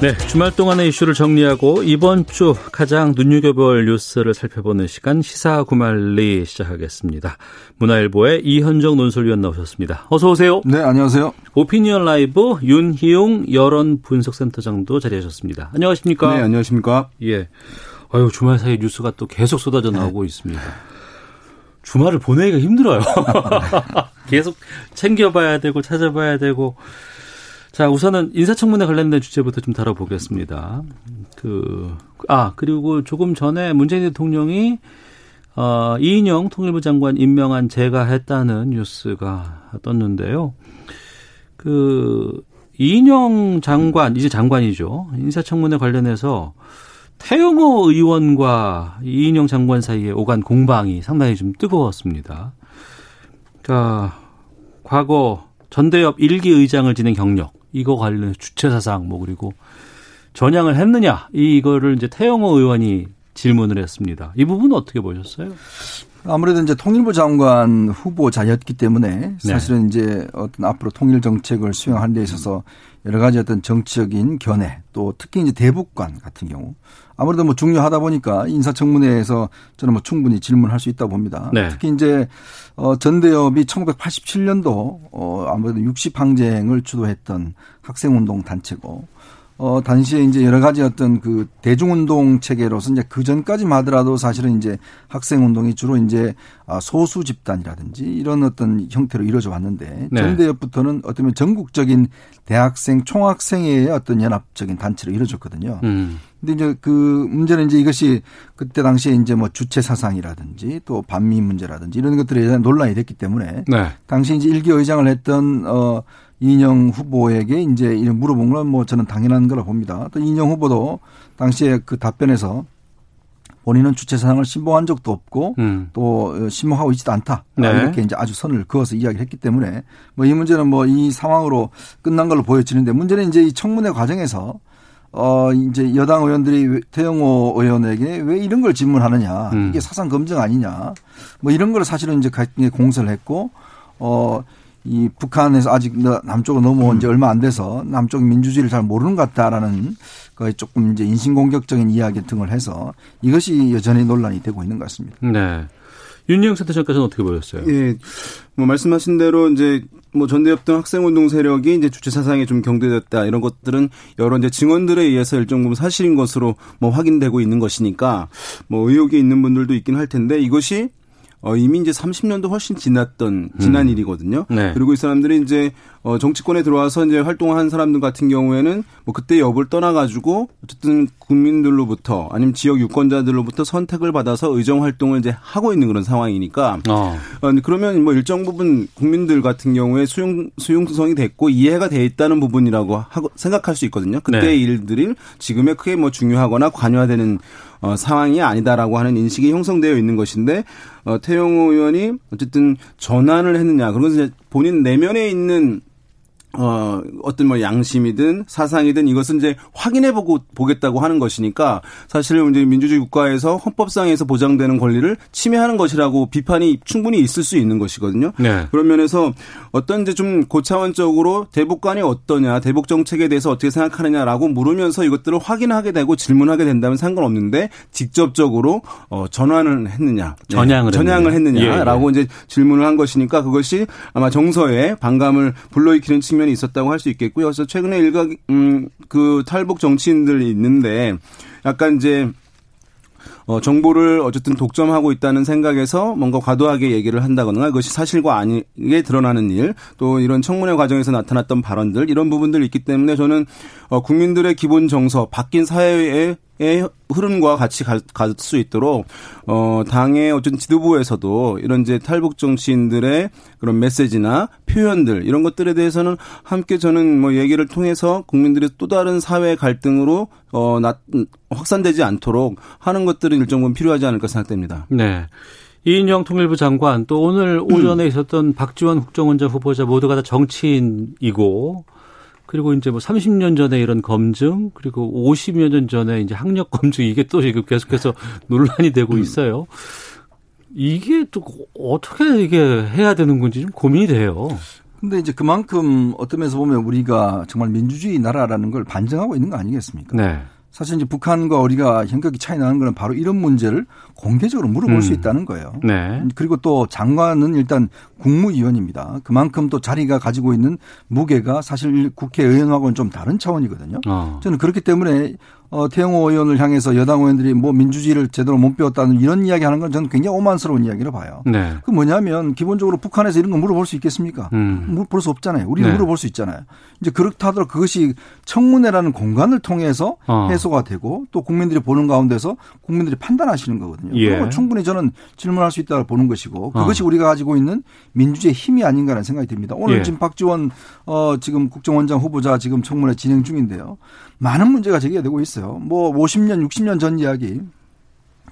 네, 주말 동안의 이슈를 정리하고 이번 주 가장 눈여겨볼 뉴스를 살펴보는 시간 시사 구말리 시작하겠습니다. 문화일보의 이현정 논설위원 나오셨습니다. 어서 오세요. 네, 안녕하세요. 오피니언 라이브 윤희용 여론 분석센터장도 자리하셨습니다. 안녕하십니까? 네, 안녕하십니까? 예. 아유, 주말 사이 뉴스가 또 계속 쏟아져 나오고 네. 있습니다. 주말을 보내기가 힘들어요. 계속 챙겨봐야 되고 찾아봐야 되고 자, 우선은 인사청문회 관련된 주제부터 좀 다뤄보겠습니다. 그, 아, 그리고 조금 전에 문재인 대통령이 어, 이인영 통일부 장관 임명한 제가 했다는 뉴스가 떴는데요. 그, 이인영 장관, 이제 장관이죠. 인사청문회 관련해서 태영호 의원과 이인영 장관 사이에 오간 공방이 상당히 좀 뜨거웠습니다. 자, 과거 전대협 일기 의장을 지낸 경력, 이거 관련 주체 사상 뭐 그리고 전향을 했느냐 이거를 이제 태영호 의원이 질문을 했습니다. 이 부분은 어떻게 보셨어요? 아무래도 이제 통일부 장관 후보자였기 때문에 네. 사실은 네. 이제 어떤 앞으로 통일 정책을 수행하는 데 있어서 여러 가지 어떤 정치적인 견해 또 특히 이제 대북관 같은 경우 아무래도 뭐 중요하다 보니까 인사청문회에서 저는 뭐 충분히 질문할 수 있다 고 봅니다. 네. 특히 이제 어 전대협이 1987년도 어 아무래도 60항쟁을 주도했던 학생운동 단체고 어, 당시에 이제 여러 가지 어떤 그 대중운동 체계로서 이제 그 전까지만 하더라도 사실은 이제 학생운동이 주로 이제 아, 소수 집단이라든지 이런 어떤 형태로 이루어져 왔는데 네. 전대협부터는 어떻게 보면 전국적인 대학생, 총학생의 어떤 연합적인 단체로 이루어졌거든요. 음. 근데 이제 그 문제는 이제 이것이 그때 당시에 이제 뭐 주체 사상이라든지 또 반미 문제라든지 이런 것들에 대한 논란이 됐기 때문에 네. 당시 이제 일기 의장을 했던 어 이인영 후보에게 이제 물어본 건 뭐 저는 당연한 거라 봅니다. 또 이인영 후보도 당시에 그 답변에서 본인은 주체 사상을 신봉한 적도 없고 음. 또 신봉하고 있지도 않다. 네. 이렇게 이제 아주 선을 그어서 이야기를 했기 때문에 뭐 이 문제는 뭐 이 상황으로 끝난 걸로 보여지는데 문제는 이제 이 청문회 과정에서 어 이제 여당 의원들이 태영호 의원에게 왜 이런 걸 질문하느냐 음. 이게 사상 검증 아니냐 뭐 이런 걸 사실은 이제 공세를 했고 어 이 북한에서 아직 남쪽으로 넘어온 지 음. 얼마 안 돼서 남쪽 민주주의를 잘 모르는 것 같다라는 거에 조금 이제 인신공격적인 이야기 등을 해서 이것이 여전히 논란이 되고 있는 것 같습니다. 네. 윤영 센터장까지는 어떻게 보셨어요? 예. 뭐 말씀하신 대로 이제 뭐 전대협 등 학생운동 세력이 이제 주체 사상에 좀 경도됐다 이런 것들은 여러 이제 증언들에 의해서 일정 부분 사실인 것으로 뭐 확인되고 있는 것이니까 뭐 의혹이 있는 분들도 있긴 할 텐데 이것이 어, 이미 이제 30년도 훨씬 지났던 지난 음. 일이거든요. 네. 그리고 이 사람들이 이제 어, 정치권에 들어와서 이제 활동한 사람들 같은 경우에는 뭐 그때 여부를 떠나가지고 어쨌든 국민들로부터 아니면 지역 유권자들로부터 선택을 받아서 의정 활동을 이제 하고 있는 그런 상황이니까 어. 어 그러면 뭐 일정 부분 국민들 같은 경우에 수용 수용성이 됐고 이해가 돼 있다는 부분이라고 하고 생각할 수 있거든요. 그때 네. 일들이 지금에 크게 뭐 중요하거나 관여되는 어, 상황이 아니다라고 하는 인식이 형성되어 있는 것인데 어, 태영호 의원이 어쨌든 전환을 했느냐 것은 본인 내면에 있는 어, 어떤 뭐 양심이든 사상이든 이것은 이제 확인해 보고 보겠다고 하는 것이니까 사실 이제 민주주의 국가에서 헌법상에서 보장되는 권리를 침해하는 것이라고 비판이 충분히 있을 수 있는 것이거든요. 네. 그런 면에서 어떤 이제 좀 고차원적으로 대북관이 어떠냐, 대북 정책에 대해서 어떻게 생각하느냐라고 물으면서 이것들을 확인하게 되고 질문하게 된다면 상관없는데 직접적으로 어, 전환을 했느냐, 네. 전향을, 네. 전향을 했느냐라고 예, 예. 이제 질문을 한 것이니까 그것이 아마 정서에 반감을 불러일으키는 측면 측면이 있었다고 할 수 있겠고요. 그래서 최근에 일각 음 그 탈북 정치인들이 있는데 약간 이제 어, 정보를 어쨌든 독점하고 있다는 생각에서 뭔가 과도하게 얘기를 한다거나 그것이 사실과 아니게 드러나는 일, 또 이런 청문회 과정에서 나타났던 발언들, 이런 부분들이 있기 때문에 저는 어, 국민들의 기본 정서, 바뀐 사회의 흐름과 같이 갈 수 있도록 어 당의 어쨌든 지도부에서도 이런 이제 탈북 정치인들의 그런 메시지나 표현들 이런 것들에 대해서는 함께 저는 뭐 얘기를 통해서 국민들의 또 다른 사회 갈등으로 어 나, 확산되지 않도록 하는 것들은 일정 부분 필요하지 않을까 생각됩니다. 네. 이인영 통일부 장관 또 오늘 오전에 있었던 박지원 국정원장 후보자 모두가 다 정치인이고 그리고 이제 뭐 30년 전에 이런 검증 그리고 50여 년 전에 이제 학력 검증 이게 또 지금 계속해서 논란이 되고 음. 있어요. 이게 또 어떻게 이게 해야 되는 건지 좀 고민이 돼요. 근데 이제 그만큼 어떤 면에서 보면 우리가 정말 민주주의 나라라는 걸 반증하고 있는 거 아니겠습니까? 네. 사실 이제 북한과 우리가 현격히 차이 나는 거는 바로 이런 문제를 공개적으로 물어볼 음. 수 있다는 거예요. 네. 그리고 또 장관은 일단 국무위원입니다. 그만큼 또 자리가 가지고 있는 무게가 사실 국회의원하고는 좀 다른 차원이거든요. 어. 저는 그렇기 때문에 어, 태영호 의원을 향해서 여당 의원들이 뭐 민주주의를 제대로 못 배웠다는 이런 이야기 하는 건 저는 굉장히 오만스러운 이야기로 봐요. 네. 그 뭐냐면 기본적으로 북한에서 이런 거 물어볼 수 있겠습니까? 음. 물어볼 수 없잖아요. 우리는 네. 물어볼 수 있잖아요. 이제 그렇다 하더라도 그것이 청문회라는 공간을 통해서 어. 해소가 되고 또 국민들이 보는 가운데서 국민들이 판단하시는 거거든요. 예. 그러면 충분히 저는 질문할 수 있다고 보는 것이고 그것이 어. 우리가 가지고 있는 민주주의 힘이 아닌가라는 생각이 듭니다. 오늘 예. 지금 박지원 어 지금 국정원장 후보자 지금 청문회 진행 중인데요. 많은 문제가 제기되고 있어요. 뭐 50년, 60년 전 이야기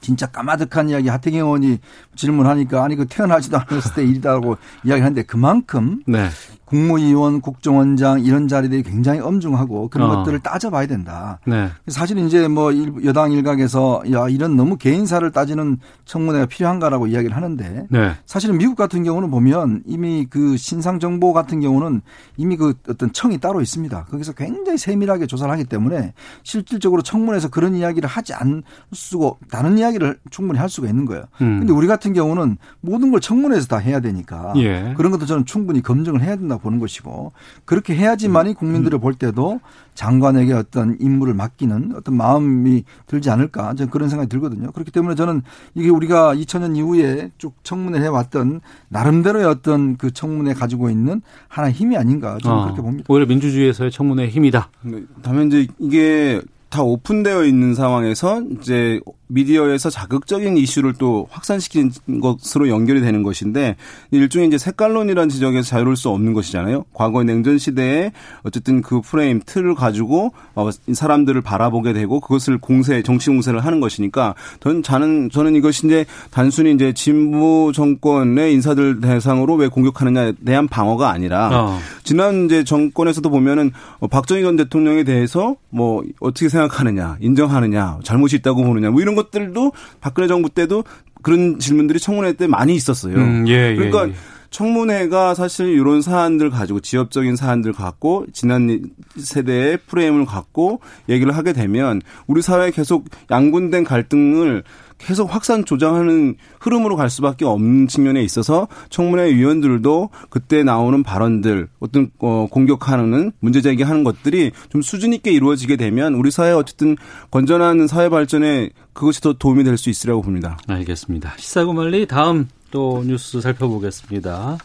진짜 까마득한 이야기 하태경 의원이 질문하니까 아니 그 태어나지도 않았을 때 일이다라고 이야기하는데 그만큼 네. 국무위원, 국정원장 이런 자리들이 굉장히 엄중하고 그런 어. 것들을 따져봐야 된다. 네. 사실 이제 뭐 일- 여당 일각에서 야 이런 너무 개인사를 따지는 청문회가 필요한가라고 이야기를 하는데 네. 사실은 미국 같은 경우는 보면 이미 그 신상 정보 같은 경우는 이미 그 어떤 청이 따로 있습니다. 거기서 굉장히 세밀하게 조사를 하기 때문에 실질적으로 청문회에서 그런 이야기를 하지 않을 수가 다른 이야기를 충분히 할 수가 있는 거예요. 음. 근데 우리 같은 경우는 모든 걸 청문회에서 다 해야 되니까 예. 그런 것도 저는 충분히 검증을 해야 된다 고 보는 것이고 그렇게 해야지만이 음. 국민들을 볼 때도 장관에게 어떤 임무를 맡기는 어떤 마음이 들지 않을까 저는 그런 생각이 들거든요. 그렇기 때문에 저는 이게 우리가 2000년 이후에 쭉 청문회를 해왔던 나름대로의 어떤 그 청문회 가지고 있는 하나의 힘이 아닌가 저는 어, 그렇게 봅니다. 오히려 민주주의에서의 청문회의 힘이다. 네, 다만 이제 이게 다 오픈되어 있는 상황에서 이제 미디어에서 자극적인 이슈를 또 확산시키는 것으로 연결이 되는 것인데 일종의 이제 색깔론이라는 지적에서 자유로울 수 없는 것이잖아요. 과거 냉전 시대에 어쨌든 그 프레임 틀을 가지고 어, 사람들을 바라보게 되고 그것을 공세 정치 공세를 하는 것이니까 저는 저는 저는 이것이 이제 단순히 이제 진보 정권의 인사들 대상으로 왜 공격하느냐에 대한 방어가 아니라 어. 지난 이제 정권에서도 보면은 어, 박정희 전 대통령에 대해서 뭐 어떻게 생각하느냐, 인정하느냐, 잘못이 있다고 보느냐, 뭐 이런 것들도 박근혜 정부 때도 그런 질문들이 청문회 때 많이 있었어요. 음, 예, 예, 그러니까 예. 청문회가 사실 이런 사안들 가지고 지역적인 사안들 갖고 지난 세대의 프레임을 갖고 얘기를 하게 되면 우리 사회에 계속 양분된 갈등을 계속 확산 조장하는 흐름으로 갈 수밖에 없는 측면에 있어서 청문회 위원들도 그때 나오는 발언들 어떤 어, 공격하는 문제 제기하는 것들이 좀 수준 있게 이루어지게 되면 우리 사회 어쨌든 건전한 사회 발전에 그것이 더 도움이 될 수 있으라고 봅니다. 알겠습니다. 시사고말리 다음 또 뉴스 살펴보겠습니다.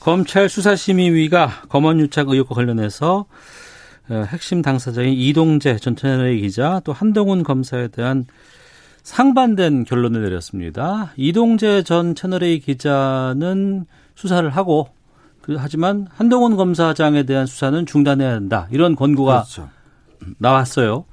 검찰 수사심의위가 검언유착 의혹과 관련해서 어, 핵심 당사자인 이동재 전 채널A 기자 또 한동훈 검사에 대한 상반된 결론을 내렸습니다. 이동재 전 채널A 기자는 수사를 하고 그- 하지만 한동훈 검사장에 대한 수사는 중단해야 한다. 이런 권고가 그렇죠. 나왔어요.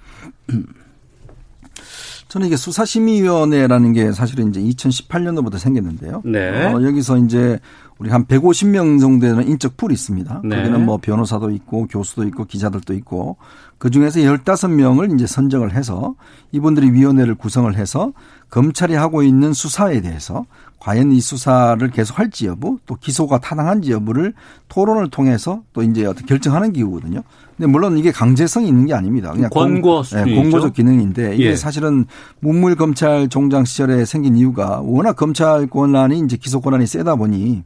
저는 이게 수사심의위원회라는 게 사실은 이제 2018년도부터 생겼는데요. 네. 어, 여기서 이제 우리 한 150명 정도 되는 인적 풀이 있습니다. 네. 거기는 뭐 변호사도 있고 교수도 있고 기자들도 있고 그 중에서 15명을 이제 선정을 해서 이분들이 위원회를 구성을 해서 검찰이 하고 있는 수사에 대해서 과연 이 수사를 계속할지 여부 또 기소가 타당한지 여부를 토론을 통해서 또 이제 어떤 결정하는 기구거든요. 근데 물론 이게 강제성이 있는 게 아닙니다. 그냥 권고. 네, 공고적 기능인데 이게 예. 사실은 문물 검찰 종장 시절에 생긴 이유가 워낙 검찰 권한이 이제 기소 권한이 세다 보니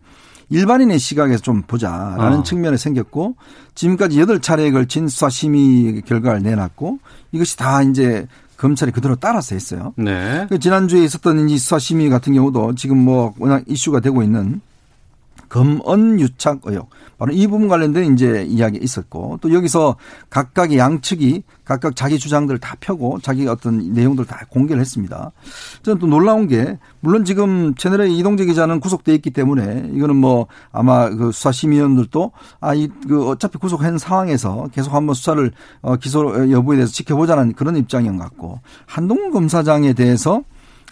일반인의 시각에서 좀 보자라는 어. 측면에 생겼고 지금까지 여덟 차례에 걸친 수사 심의 결과를 내놨고 이것이 다 이제 검찰이 그대로 따라서 했어요. 네. 그 지난주에 있었던 이 수사 심의 같은 경우도 지금 뭐 워낙 이슈가 되고 있는 검언 유착 의혹 바로 이 부분 관련된 이제 이야기 있었고 또 여기서 각각의 양측이 각각 자기 주장들을 다 펴고 자기 어떤 내용들을 다 공개를 했습니다. 저는 또 놀라운 게 물론 지금 채널의 이동재 기자는 구속돼 있기 때문에 이거는 뭐 아마 그 수사심의원들도 아이 그 어차피 구속한 상황에서 계속 한번 수사를 어 기소 여부에 대해서 지켜보자는 그런 입장인 것 같고 한동훈 검사장에 대해서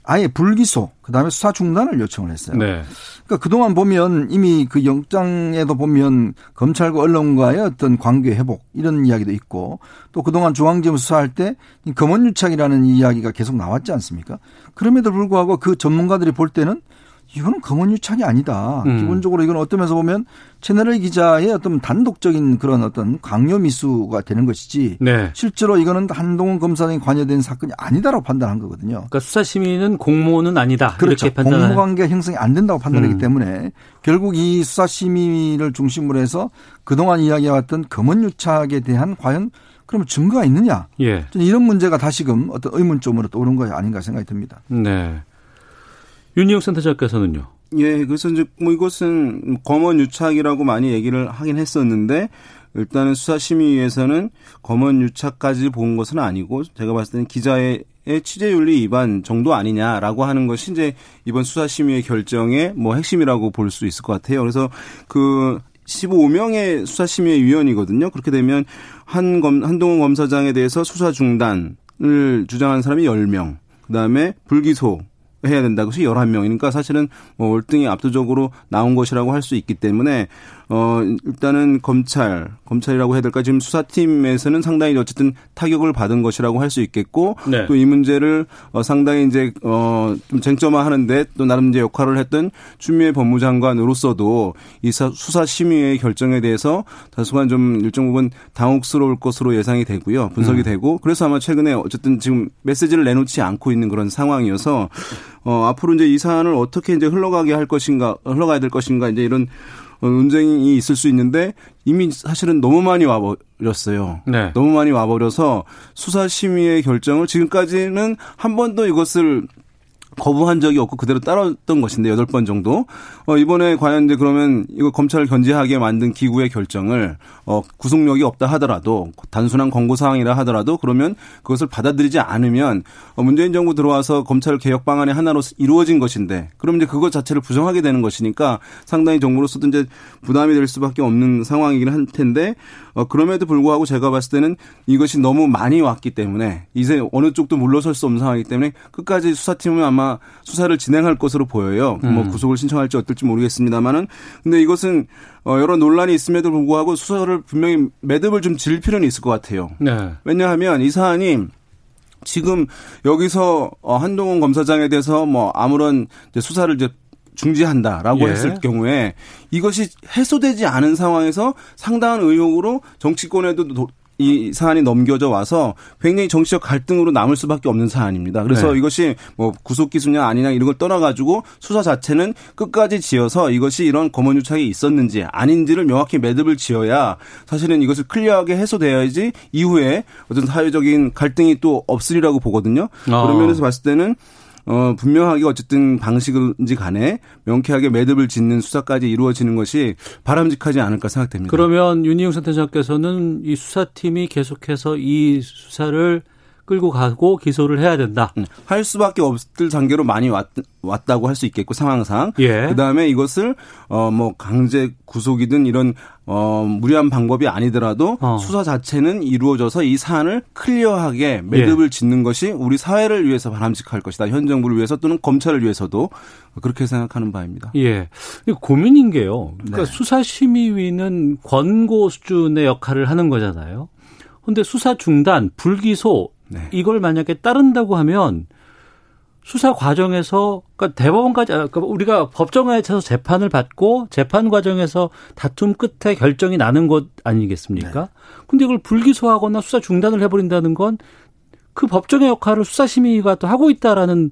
아예 불기소, 그 다음에 수사 중단을 요청을 했어요. 네. 그러니까 그동안 보면 이미 그 영장에도 보면 검찰과 언론과의 어떤 관계 회복 이런 이야기도 있고 또 그동안 중앙지검 수사할 때 검언유착이라는 이야기가 계속 나왔지 않습니까? 그럼에도 불구하고 그 전문가들이 볼 때는 이거는 검언유착이 아니다. 음. 기본적으로 이건 어떤 면에서 보면 채널A 기자의 어떤 단독적인 그런 어떤 강요 미수가 되는 것이지 네. 실제로 이거는 한동훈 검사장이 관여된 사건이 아니다라고 판단한 거거든요. 그러니까 수사 심의는 공모는 아니다. 그렇죠. 공모 관계 형성이 안 된다고 판단하기 음. 때문에 결국 이 수사 심의를 중심으로 해서 그동안 이야기해왔던 검언유착에 대한 과연 그러면 증거가 있느냐? 예. 이런 문제가 다시금 어떤 의문점으로 떠오른 거 아닌가 생각이 듭니다. 네. 윤희영 센터장께서는요. 예, 그래서 이제 뭐 이것은 검언 유착이라고 많이 얘기를 하긴 했었는데 일단은 수사심의위에서는 검언 유착까지 본 것은 아니고 제가 봤을 때는 기자의 취재윤리 위반 정도 아니냐라고 하는 것이 이제 이번 수사심의의 결정의 뭐 핵심이라고 볼 수 있을 것 같아요. 그래서 그 15명의 수사심의 위원이거든요. 그렇게 되면 한 검, 한동훈 검사장에 대해서 수사 중단을 주장한 사람이 10명. 그 다음에 불기소 해야 된다고 해서 11명이니까 사실은 뭐 월등히 압도적으로 나온 것이라고 할 수 있기 때문에 어, 일단은 검찰, 검찰이라고 해야 될까 지금 수사팀에서는 상당히 어쨌든 타격을 받은 것이라고 할 수 있겠고 네. 또이 문제를 어, 상당히 이제 어, 좀 쟁점화하는데 또 나름 이제 역할을 했던 추미애 법무장관으로서도 이 수사 심의의 결정에 대해서 다소간 좀 일정 부분 당혹스러울 것으로 예상이 되고요. 분석이 음. 되고 그래서 아마 최근에 어쨌든 지금 메시지를 내놓지 않고 있는 그런 상황이어서 어, 앞으로 이제 이 사안을 어떻게 이제 흘러가게 할 것인가, 흘러가야 될 것인가 이제 이런 어, 논쟁이 있을 수 있는데 이미 사실은 너무 많이 와버렸어요. 네. 너무 많이 와버려서 수사 심의의 결정을 지금까지는 한 번도 이것을 거부한 적이 없고 그대로 따랐던 것인데 여덟 번 정도. 어 이번에 과연 이제 그러면 이거 검찰을 견제하게 만든 기구의 결정을 어 구속력이 없다 하더라도 단순한 권고 사항이라 하더라도 그러면 그것을 받아들이지 않으면 어 문재인 정부 들어와서 검찰 개혁 방안의 하나로 이루어진 것인데 그럼 이제 그것 자체를 부정하게 되는 것이니까 상당히 정부로서도 이제 부담이 될 수밖에 없는 상황이긴 할 텐데 어 그럼에도 불구하고 제가 봤을 때는 이것이 너무 많이 왔기 때문에 이제 어느 쪽도 물러설 수 없는 상황이기 때문에 끝까지 수사팀은 아마 수사를 진행할 것으로 보여요. 뭐 음. 뭐 구속을 신청할지 어떨 지 모르겠습니다만은 근데 이것은 어 여러 논란이 있음에도 불구하고 수사를 분명히 매듭을 좀 질 필요는 있을 것 같아요. 네. 왜냐하면 이 사안이 지금 여기서 어 한동훈 검사장에 대해서 뭐 아무런 수사를 이제 중지한다라고 예. 했을 경우에 이것이 해소되지 않은 상황에서 상당한 의혹으로 정치권에도 이 사안이 넘겨져 와서 굉장히 정치적 갈등으로 남을 수밖에 없는 사안입니다. 그래서 네. 이것이 뭐 구속 기수냐 아니냐 이런 걸 떠나 가지고 수사 자체는 끝까지 지어서 이것이 이런 검언 유착이 있었는지 아닌지를 명확히 매듭을 지어야 사실은 이것을 클리어하게 해소돼야지 이후에 어떤 사회적인 갈등이 또 없으리라고 보거든요. 어. 그런 면에서 봤을 때는 어, 분명하게 어쨌든 방식인지 간에 명쾌하게 매듭을 짓는 수사까지 이루어지는 것이 바람직하지 않을까 생각됩니다. 그러면 윤희용 센터장께서는 이 수사팀이 계속해서 이 수사를 끌고 가고 기소를 해야 된다. 음, 할 수밖에 없을 단계로 많이 왔, 왔다고 할 수 있겠고 상황상. 예. 그다음에 이것을 어 뭐 강제 구속이든 이런 어 무리한 방법이 아니더라도 어. 수사 자체는 이루어져서 이 사안을 클리어하게 매듭을 예. 짓는 것이 우리 사회를 위해서 바람직할 것이다. 현 정부를 위해서 또는 검찰을 위해서도 그렇게 생각하는 바입니다. 예. 고민인 게요. 그러니까 네. 수사 심의위는 권고 수준의 역할을 하는 거잖아요. 근데 수사 중단, 불기소 네. 이걸 만약에 따른다고 하면 수사 과정에서 그러니까 대법원까지 아, 그러니까 우리가 법정에서 재판을 받고 재판 과정에서 다툼 끝에 결정이 나는 것 아니겠습니까? 네. 근데 이걸 불기소하거나 수사 중단을 해버린다는 건 그 법정의 역할을 수사심의가 또 하고 있다라는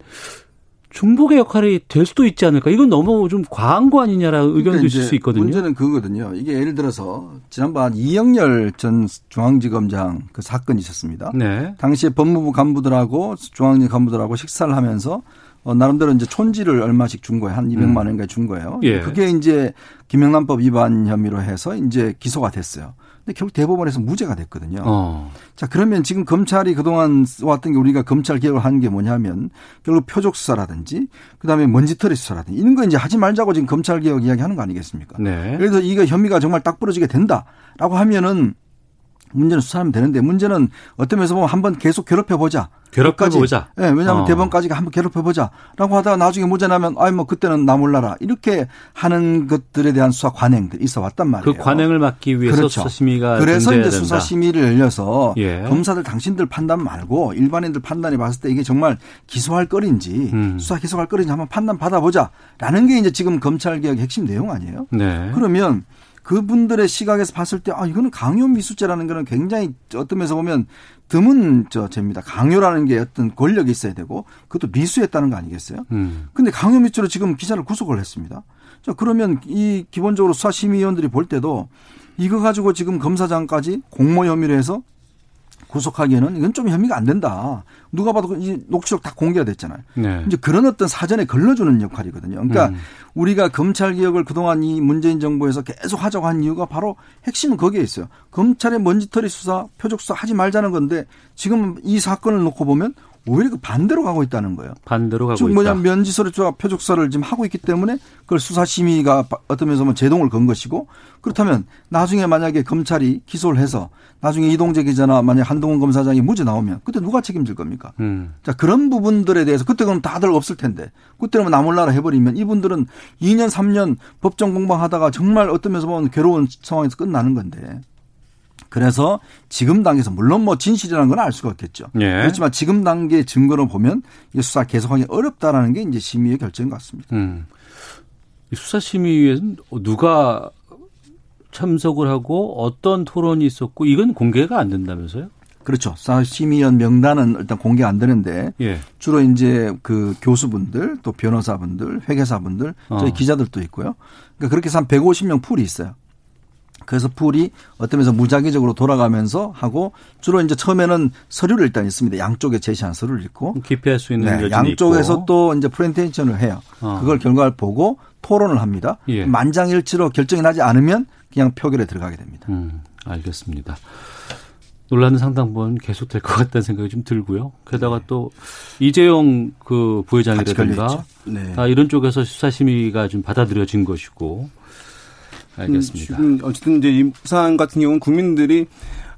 중복의 역할이 될 수도 있지 않을까? 이건 너무 좀 과한 거 아니냐라는 그러니까 의견도 있을 수 있거든요. 문제는 그거거든요. 이게 예를 들어서 지난번 이영렬 전 중앙지검장 그 사건이 있었습니다. 네. 당시에 법무부 간부들하고 중앙지 간부들하고 식사를 하면서 어, 나름대로 이제 촌지를 얼마씩 준 거예요. 한 200만 음. 원인가 준 거예요. 예. 그게 이제 김영란법 위반 혐의로 해서 이제 기소가 됐어요. 근데 결국 대법원에서 무죄가 됐거든요. 어. 자, 그러면 지금 검찰이 그동안 왔던 게 우리가 검찰 개혁을 하는 게 뭐냐면 결국 표적 수사라든지 그다음에 먼지털이 수사라든지 이런 거 이제 하지 말자고 지금 검찰 개혁 이야기 하는 거 아니겠습니까? 네. 그래서 이거 혐의가 정말 딱 부러지게 된다라고 하면은 문제는 수사하면 되는데 문제는 어떤 면에서 보면 한번 계속 괴롭혀 보자. 괴롭혀 보자. 예, 네, 왜냐하면 어. 대법까지 한번 괴롭혀 보자라고 하다가 나중에 무죄 나면 아이 뭐 그때는 나 몰라라 이렇게 하는 것들에 대한 수사 관행들이 있어 왔단 말이에요. 그 관행을 막기 위해서 그렇죠. 수사심의가 그래서 이제 된다. 수사심의를 열려서 예. 검사들 당신들 판단 말고 일반인들 판단이 봤을 때 이게 정말 기소할 거리인지 음. 수사 기소할 거리인지 한번 판단 받아보자라는 게 이제 지금 검찰 개혁의 핵심 내용 아니에요? 네. 그러면 그분들의 시각에서 봤을 때 아 이거는 강요 미수죄라는 거는 굉장히 어떤 면에서 보면 드문 저 죄입니다. 강요라는 게 어떤 권력이 있어야 되고 그것도 미수했다는 거 아니겠어요? 음. 근데 강요 미수로 지금 기자를 구속을 했습니다. 자 그러면 이 기본적으로 수사심의위원들이 볼 때도 이거 가지고 지금 검사장까지 공모 혐의로 해서 구속하기에는 이건 좀 혐의가 안 된다. 누가 봐도 이 녹취록 다 공개가 됐잖아요. 네. 이제 그런 어떤 사전에 걸러주는 역할이거든요. 그러니까 음. 우리가 검찰 개혁을 그동안 이 문재인 정부에서 계속 하자고 한 이유가 바로 핵심은 거기에 있어요. 검찰의 먼지털이 수사, 표적 수사 하지 말자는 건데 지금 이 사건을 놓고 보면 오히려 그 반대로 가고 있다는 거예요. 반대로 가고 즉 있다. 뭐냐면 면지서류와 표적서를 지금 하고 있기 때문에 그걸 수사심의가 어떤 면에서 보면 제동을 건 것이고 그렇다면 나중에 만약에 검찰이 기소를 해서 나중에 이동재 기자나 만약 한동훈 검사장이 무죄 나오면 그때 누가 책임질 겁니까? 음. 자 그런 부분들에 대해서 그때 그럼 다들 없을 텐데 그때는 나 몰라라 해버리면 이분들은 2년 3년 법정 공방하다가 정말 어떤 면에서 보면 괴로운 상황에서 끝나는 건데 그래서 지금 단계에서 물론 뭐 진실이라는 건 알 수가 없겠죠. 예. 그렇지만 지금 단계 증거로 보면 이 수사 계속하기 어렵다라는 게 이제 심의의 결정인 것 같습니다. 음. 이 수사심의위에는 누가 참석을 하고 어떤 토론이 있었고 이건 공개가 안 된다면서요? 그렇죠. 수사심의위원 명단은 일단 공개 안 되는데 예. 주로 이제 그 교수분들 또 변호사분들 회계사분들 저희 어. 기자들도 있고요. 그러니까 그렇게 해서 한 150명 풀이 있어요. 그래서 풀이 어떤 면에서 무작위적으로 돌아가면서 하고 주로 이제 처음에는 서류를 일단 있습니다. 양쪽에 제시한 서류를 읽고 기피할 수 있는 네, 양쪽에서 있고. 또 이제 프레젠테이션을 해요. 어. 그걸 결과를 보고 토론을 합니다. 예. 만장일치로 결정이 나지 않으면 그냥 표결에 들어가게 됩니다. 음, 알겠습니다. 논란은 상당 부분 계속될 것 같다는 생각이 좀 들고요. 게다가 또 이재용 그 부회장이라든가. 네. 아, 이런 쪽에서 수사심의가 좀 받아들여진 것이고 알겠습니다. 음, 지금 어쨌든 이제 이 사안 같은 경우는 국민들이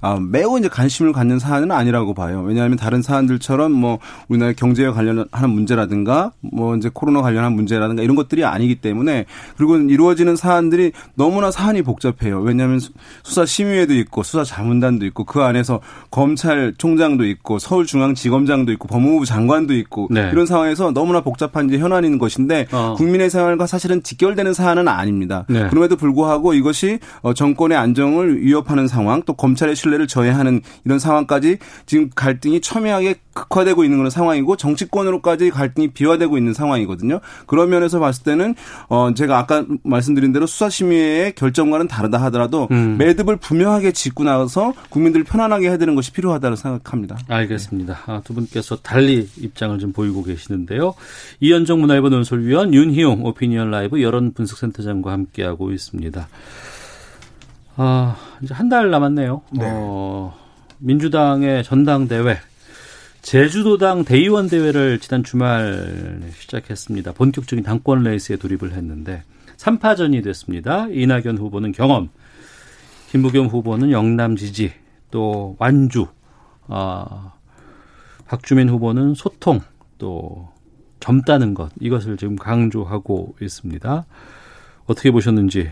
아, 매우 이제 관심을 갖는 사안은 아니라고 봐요. 왜냐하면 다른 사안들처럼 뭐 우리나라 경제와 관련하는 문제라든가 뭐 이제 코로나 관련한 문제라든가 이런 것들이 아니기 때문에 그리고 이루어지는 사안들이 너무나 사안이 복잡해요. 왜냐하면 수- 수사 심의회도 있고 수사 자문단도 있고 그 안에서 검찰총장도 있고 서울중앙지검장도 있고 법무부 장관도 있고 네. 이런 상황에서 너무나 복잡한 이제 현안인 것인데 어. 국민의 생활과 사실은 직결되는 사안은 아닙니다. 네. 그럼에도 불구하고 이것이 어, 정권의 안정을 위협하는 상황, 또 검찰의 신뢰를 저해하는 이런 상황까지 지금 갈등이 첨예하게 극화되고 있는 그런 상황이고 정치권으로까지 갈등이 비화되고 있는 상황이거든요. 그런 면에서 봤을 때는 어 제가 아까 말씀드린 대로 수사심의회의 결정과는 다르다 하더라도 음. 매듭을 분명하게 짚고 나서 국민들을 편안하게 해야 되는 것이 필요하다고 생각합니다. 알겠습니다. 아, 두 분께서 달리 입장을 좀 보이고 계시는데요. 이현정 문화일보 논설위원 윤희용 오피니언 라이브 여론 분석센터장과 함께하고 있습니다. 아, 이제 한 달 남았네요. 어, 민주당의 전당대회 제주도당 대의원 대회를 지난 주말 시작했습니다. 본격적인 당권 레이스에 돌입을 했는데 3파전이 됐습니다. 이낙연 후보는 경험, 김부겸 후보는 영남 지지, 또 완주, 아, 박주민 후보는 소통, 또 젊다는 것 이것을 지금 강조하고 있습니다. 어떻게 보셨는지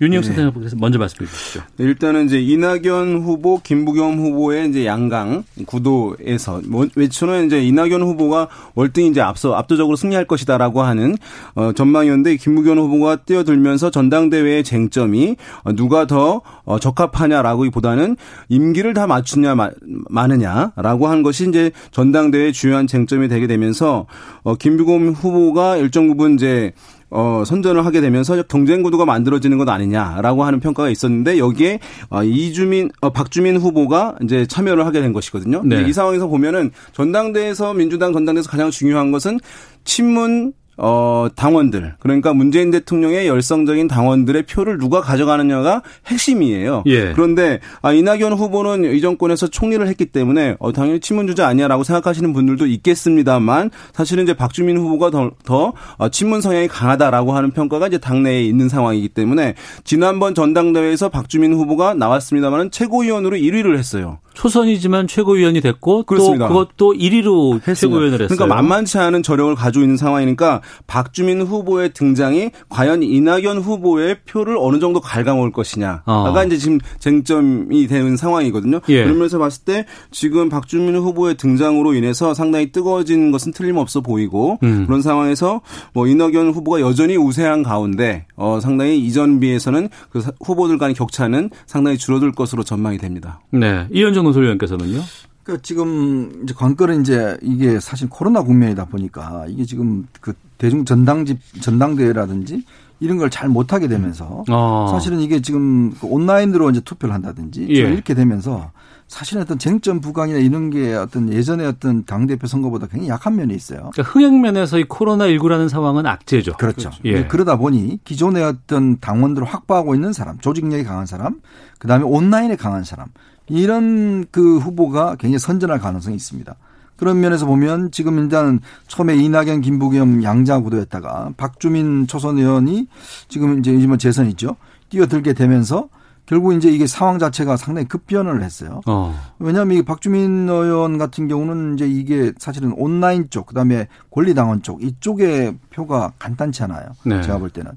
윤희영 네. 센터장께서 먼저 말씀해 주시죠. 네, 일단은 이제 이낙연 후보, 김부겸 후보의 이제 양강 구도에서 뭐 외초는 이제 이낙연 후보가 월등히 이제 앞서 압도적으로 승리할 것이다라고 하는 어 전망이었는데 김부겸 후보가 뛰어들면서 전당대회의 쟁점이 어, 누가 더 어, 적합하냐라고보다는 임기를 다 맞추냐 마, 마느냐라고 한 것이 이제 전당대회의 주요한 쟁점이 되게 되면서 어 김부겸 후보가 일정 부분 이제 어, 선전을 하게 되면서 경쟁 구도가 만들어지는 것 아니냐라고 하는 평가가 있었는데 여기에 어, 이주민, 어, 박주민 후보가 이제 참여를 하게 된 것이거든요. 네. 이 상황에서 보면은 전당대에서 민주당 전당대에서 가장 중요한 것은 친문 어, 당원들. 그러니까 문재인 대통령의 열성적인 당원들의 표를 누가 가져가느냐가 핵심이에요. 예. 그런데, 아, 이낙연 후보는 이 정권에서 총리를 했기 때문에, 어, 당연히 친문주자 아니야라고 생각하시는 분들도 있겠습니다만, 사실은 이제 박주민 후보가 더, 더 어, 친문 성향이 강하다라고 하는 평가가 이제 당내에 있는 상황이기 때문에, 지난번 전당대회에서 박주민 후보가 나왔습니다만, 최고위원으로 1위를 했어요. 초선이지만 최고위원이 됐고 그렇습니다. 또 그것도 1위로 최고위원을 했어요. 그러니까 만만치 않은 저력을 가지고 있는 상황이니까 박주민 후보의 등장이 과연 이낙연 후보의 표를 어느 정도 갉아먹을 것이냐가 어. 이제 지금 쟁점이 되는 상황이거든요. 예. 그러면서 봤을 때 지금 박주민 후보의 등장으로 인해서 상당히 뜨거워진 것은 틀림없어 보이고 음. 그런 상황에서 뭐 이낙연 후보가 여전히 우세한 가운데 어 상당히 이전 비해서는 그 사- 후보들 간의 격차는 상당히 줄어들 것으로 전망이 됩니다. 네. 이현정 노설위원께서는요. 그 지금 이제 관건은 이제 이게 사실 코로나 국면이다 보니까 이게 지금 그 대중 전당집 전당대회라든지 이런 걸 잘 못하게 되면서 어. 사실은 이게 지금 그 온라인으로 이제 투표를 한다든지 예. 이렇게 되면서 사실은 어떤 쟁점 부각이나 이런 게 어떤 예전에 어떤 당대표 선거보다 굉장히 약한 면이 있어요. 그러니까 흥행 면에서 이 코로나19라는 상황은 악재죠. 그렇죠. 예. 그러다 보니 기존의 어떤 당원들을 확보하고 있는 사람, 조직력이 강한 사람, 그 다음에 온라인에 강한 사람, 이런 그 후보가 굉장히 선전할 가능성이 있습니다. 그런 면에서 보면 지금 일단 처음에 이낙연, 김부겸 양자 구도였다가 박주민 초선 의원이 지금 이제 이번 재선이죠. 뛰어들게 되면서 결국 이제 이게 상황 자체가 상당히 급변을 했어요. 어. 왜냐하면 이 박주민 의원 같은 경우는 이제 이게 사실은 온라인 쪽, 그다음에 권리당원 쪽 이쪽에 표가 간단치 않아요. 네. 제가 볼 때는.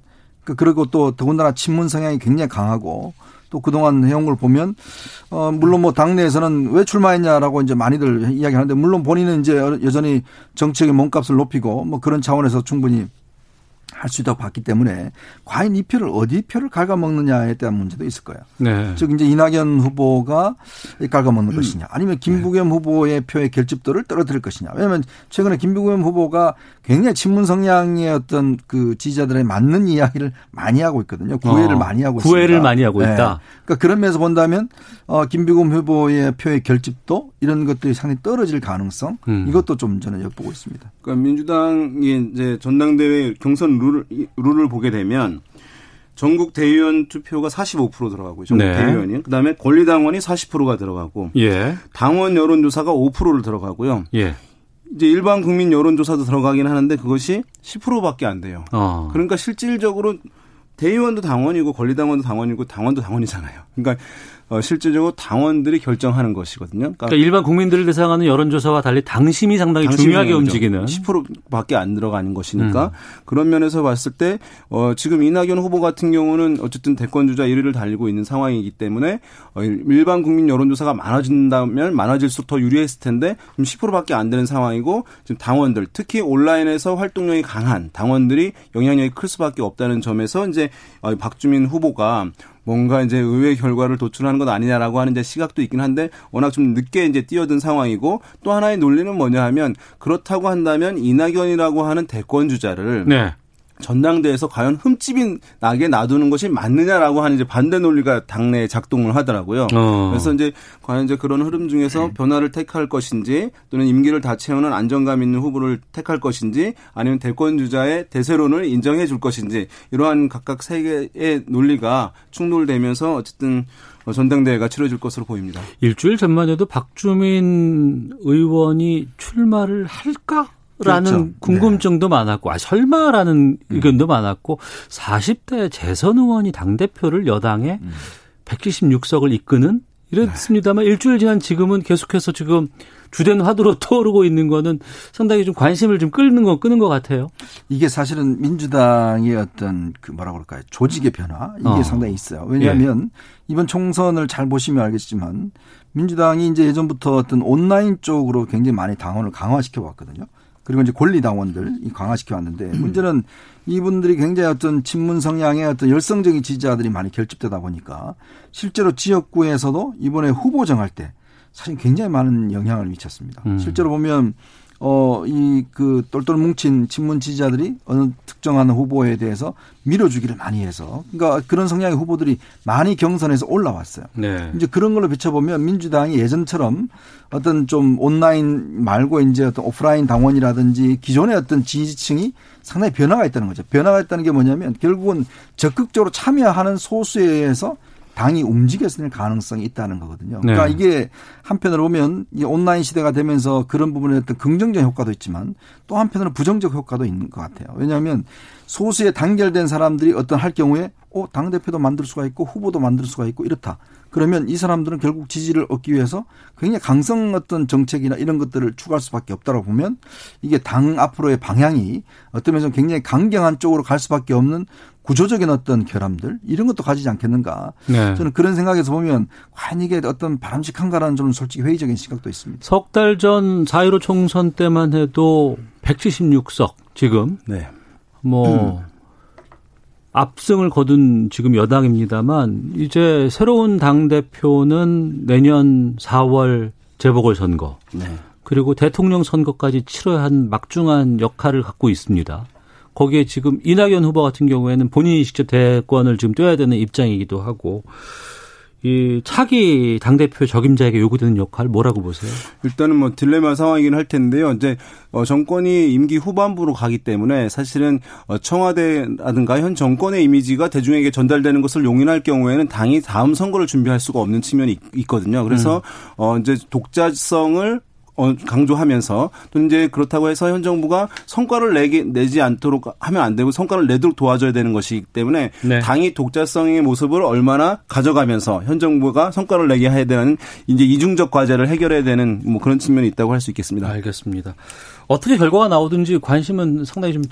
그 그리고 또 더군다나 친문 성향이 굉장히 강하고 또 그동안 해온 걸 보면 어 물론 뭐 당내에서는 왜 출마했냐라고 이제 많이들 이야기하는데 물론 본인은 이제 여전히 정치적인 몸값을 높이고 뭐 그런 차원에서 충분히 할 수 있다고 봤기 때문에 과연 이 표를 어디 표를 갉아먹느냐에 대한 문제도 있을 거예요. 네. 즉 이제 이낙연 후보가 갉아먹는 것이냐 아니면 김부겸 후보의 표의 결집도를 떨어뜨릴 것이냐 왜냐하면 최근에 김부겸 후보가 굉장히 친문 성향의 어떤 그 지지자들의 맞는 이야기를 많이 하고 있거든요 구애를 어, 많이 하고 있습니다. 구애를 많이 하고 네. 있다. 그러니까 그런 면에서 본다면 어 김부겸 후보의 표의 결집도 이런 것들이 상당히 떨어질 가능성 음. 이것도 좀 저는 엿보고 있습니다. 그러니까 민주당이 이제 전당대회 경선 룰을, 룰을 보게 되면 전국 대의원 투표가 45% 들어가고 전국 네. 대의원이 그다음에 권리당원이 40%가 들어가고 예. 당원 여론조사가 5%를 들어가고요. 예. 이제 일반 국민 여론조사도 들어가긴 하는데 그것이 10%밖에 안 돼요. 어. 그러니까 실질적으로 대의원도 당원이고 권리당원도 당원이고 당원도 당원이잖아요. 그러니까 어, 실질적으로 당원들이 결정하는 것이거든요. 그러니까 일반 국민들을 대상하는 여론조사와 달리 당심이 상당히 중요하게 움직이는. 10%밖에 안 들어가는 것이니까 그런 면에서 봤을 때 어, 지금 이낙연 후보 같은 경우는 어쨌든 대권 주자 1위를 달리고 있는 상황이기 때문에 어, 일반 국민 여론조사가 많아진다면 많아질수록 더 유리했을 텐데 지금 10%밖에 안 되는 상황이고 지금 당원들 특히 온라인에서 활동력이 강한 당원들이 영향력이 클 수밖에 없다는 점에서 이제 어, 박주민 후보가 뭔가 이제 의회 결과를 도출하는 것 아니냐라고 하는 이제 시각도 있긴 한데 워낙 좀 늦게 이제 뛰어든 상황이고 또 하나의 논리는 뭐냐 하면 그렇다고 한다면 이낙연이라고 하는 대권 주자를 네. 전당대에서 과연 흠집이 나게 놔두는 것이 맞느냐라고 하는 이제 반대 논리가 당내에 작동을 하더라고요. 어. 그래서 이제 과연 이제 그런 흐름 중에서 변화를 택할 것인지 또는 임기를 다 채우는 안정감 있는 후보를 택할 것인지 아니면 대권 주자의 대세론을 인정해 줄 것인지 이러한 각각 세 개의 논리가 충돌되면서 어쨌든 전당대회가 치러질 것으로 보입니다. 일주일 전만 해도 박주민 의원이 출마를 할까? 라는 그렇죠. 궁금증도 많았고, 아, 설마라는 의견도 많았고, 40대 재선 의원이 당 대표를 여당에 176석을 이끄는 이랬습니다만 일주일 지난 지금은 계속해서 지금 주된 화두로 떠오르고 있는 거는 상당히 좀 관심을 좀 끌는 거 끄는 것 같아요. 이게 사실은 민주당의 어떤 그 뭐라 그럴까요 조직의 변화 이게 어. 상당히 있어요. 왜냐하면 이번 총선을 잘 보시면 알겠지만 민주당이 이제 예전부터 어떤 온라인 쪽으로 굉장히 많이 당원을 강화시켜 왔거든요. 그리고 이제 권리 당원들 이 강화시켜 왔는데 문제는 이분들이 굉장히 어떤 친문 성향의 어떤 열성적인 지지자들이 많이 결집되다 보니까 실제로 지역구에서도 이번에 후보 정할 때 사실 굉장히 많은 영향을 미쳤습니다. 음. 실제로 보면 어, 이 그 똘똘 뭉친 친문 지지자들이 어느 특정한 후보에 대해서 밀어주기를 많이 해서 그러니까 그런 성향의 후보들이 많이 경선에서 올라왔어요. 네. 이제 그런 걸로 비춰보면 민주당이 예전처럼 어떤 좀 온라인 말고 이제 어떤 오프라인 당원이라든지 기존의 어떤 지지층이 상당히 변화가 있다는 거죠. 변화가 있다는 게 뭐냐면 결국은 적극적으로 참여하는 소수에 의해서 당이 움직였을 가능성이 있다는 거거든요. 그러니까 네. 이게 한편으로 보면 이 온라인 시대가 되면서 그런 부분에 어떤 긍정적 효과도 있지만 또 한편으로 부정적 효과도 있는 것 같아요. 왜냐하면 소수의 단결된 사람들이 어떤 할 경우에 어, 당대표도 만들 수가 있고 후보도 만들 수가 있고 이렇다. 그러면 이 사람들은 결국 지지를 얻기 위해서 굉장히 강성 어떤 정책이나 이런 것들을 추구할 수밖에 없다고 보면 이게 당 앞으로의 방향이 어떤 면에서 굉장히 강경한 쪽으로 갈 수밖에 없는 구조적인 어떤 결함들 이런 것도 가지지 않겠는가. 네. 저는 그런 생각에서 보면 과연 이게 어떤 바람직한가라는 좀 솔직히 회의적인 시각도 있습니다. 석 달 전4.15 총선 때만 해도 176석 지금 네. 뭐 음. 압승을 거둔 지금 여당입니다만 이제 새로운 당 대표는 내년 4월 재보궐 선거 네. 그리고 대통령 선거까지 치러야 한 막중한 역할을 갖고 있습니다. 거기에 지금 이낙연 후보 같은 경우에는 본인이 직접 대권을 지금 떼야 되는 입장이기도 하고 이 차기 당 대표 적임자에게 요구되는 역할 뭐라고 보세요? 일단은 뭐 딜레마 상황이긴 할 텐데요. 이제 어 정권이 임기 후반부로 가기 때문에 사실은 어 청와대라든가 현 정권의 이미지가 대중에게 전달되는 것을 용인할 경우에는 당이 다음 선거를 준비할 수가 없는 측면이 있거든요. 그래서 음. 어 이제 독자성을 어, 강조하면서 또 이제 그렇다고 해서 현 정부가 성과를 내기 내지 않도록 하면 안 되고 성과를 내도록 도와줘야 되는 것이기 때문에 네. 당이 독자성의 모습을 얼마나 가져가면서 현 정부가 성과를 내게 해야 되는 이제 이중적 과제를 해결해야 되는 뭐 그런 측면이 있다고 할 수 있겠습니다. 알겠습니다. 어떻게 결과가 나오든지 관심은 상당히 좀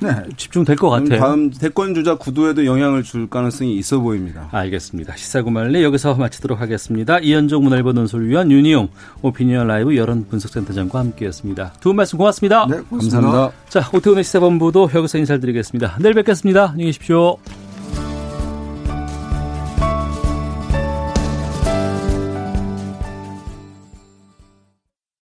네. 집중될 것 같아요. 다음 대권 주자 구도에도 영향을 줄 가능성이 있어 보입니다. 알겠습니다. 시사구말리 여기서 마치도록 하겠습니다. 이현종 문화일보 논설위원 윤희용 오피니언 라이브 여론 분석센터장과 함께했습니다. 두 분 말씀 고맙습니다. 네, 고맙습니다. 감사합니다. 자, 오태훈의 시사본부도 여기서 인사드리겠습니다. 내일 뵙겠습니다. 안녕히 계십시오.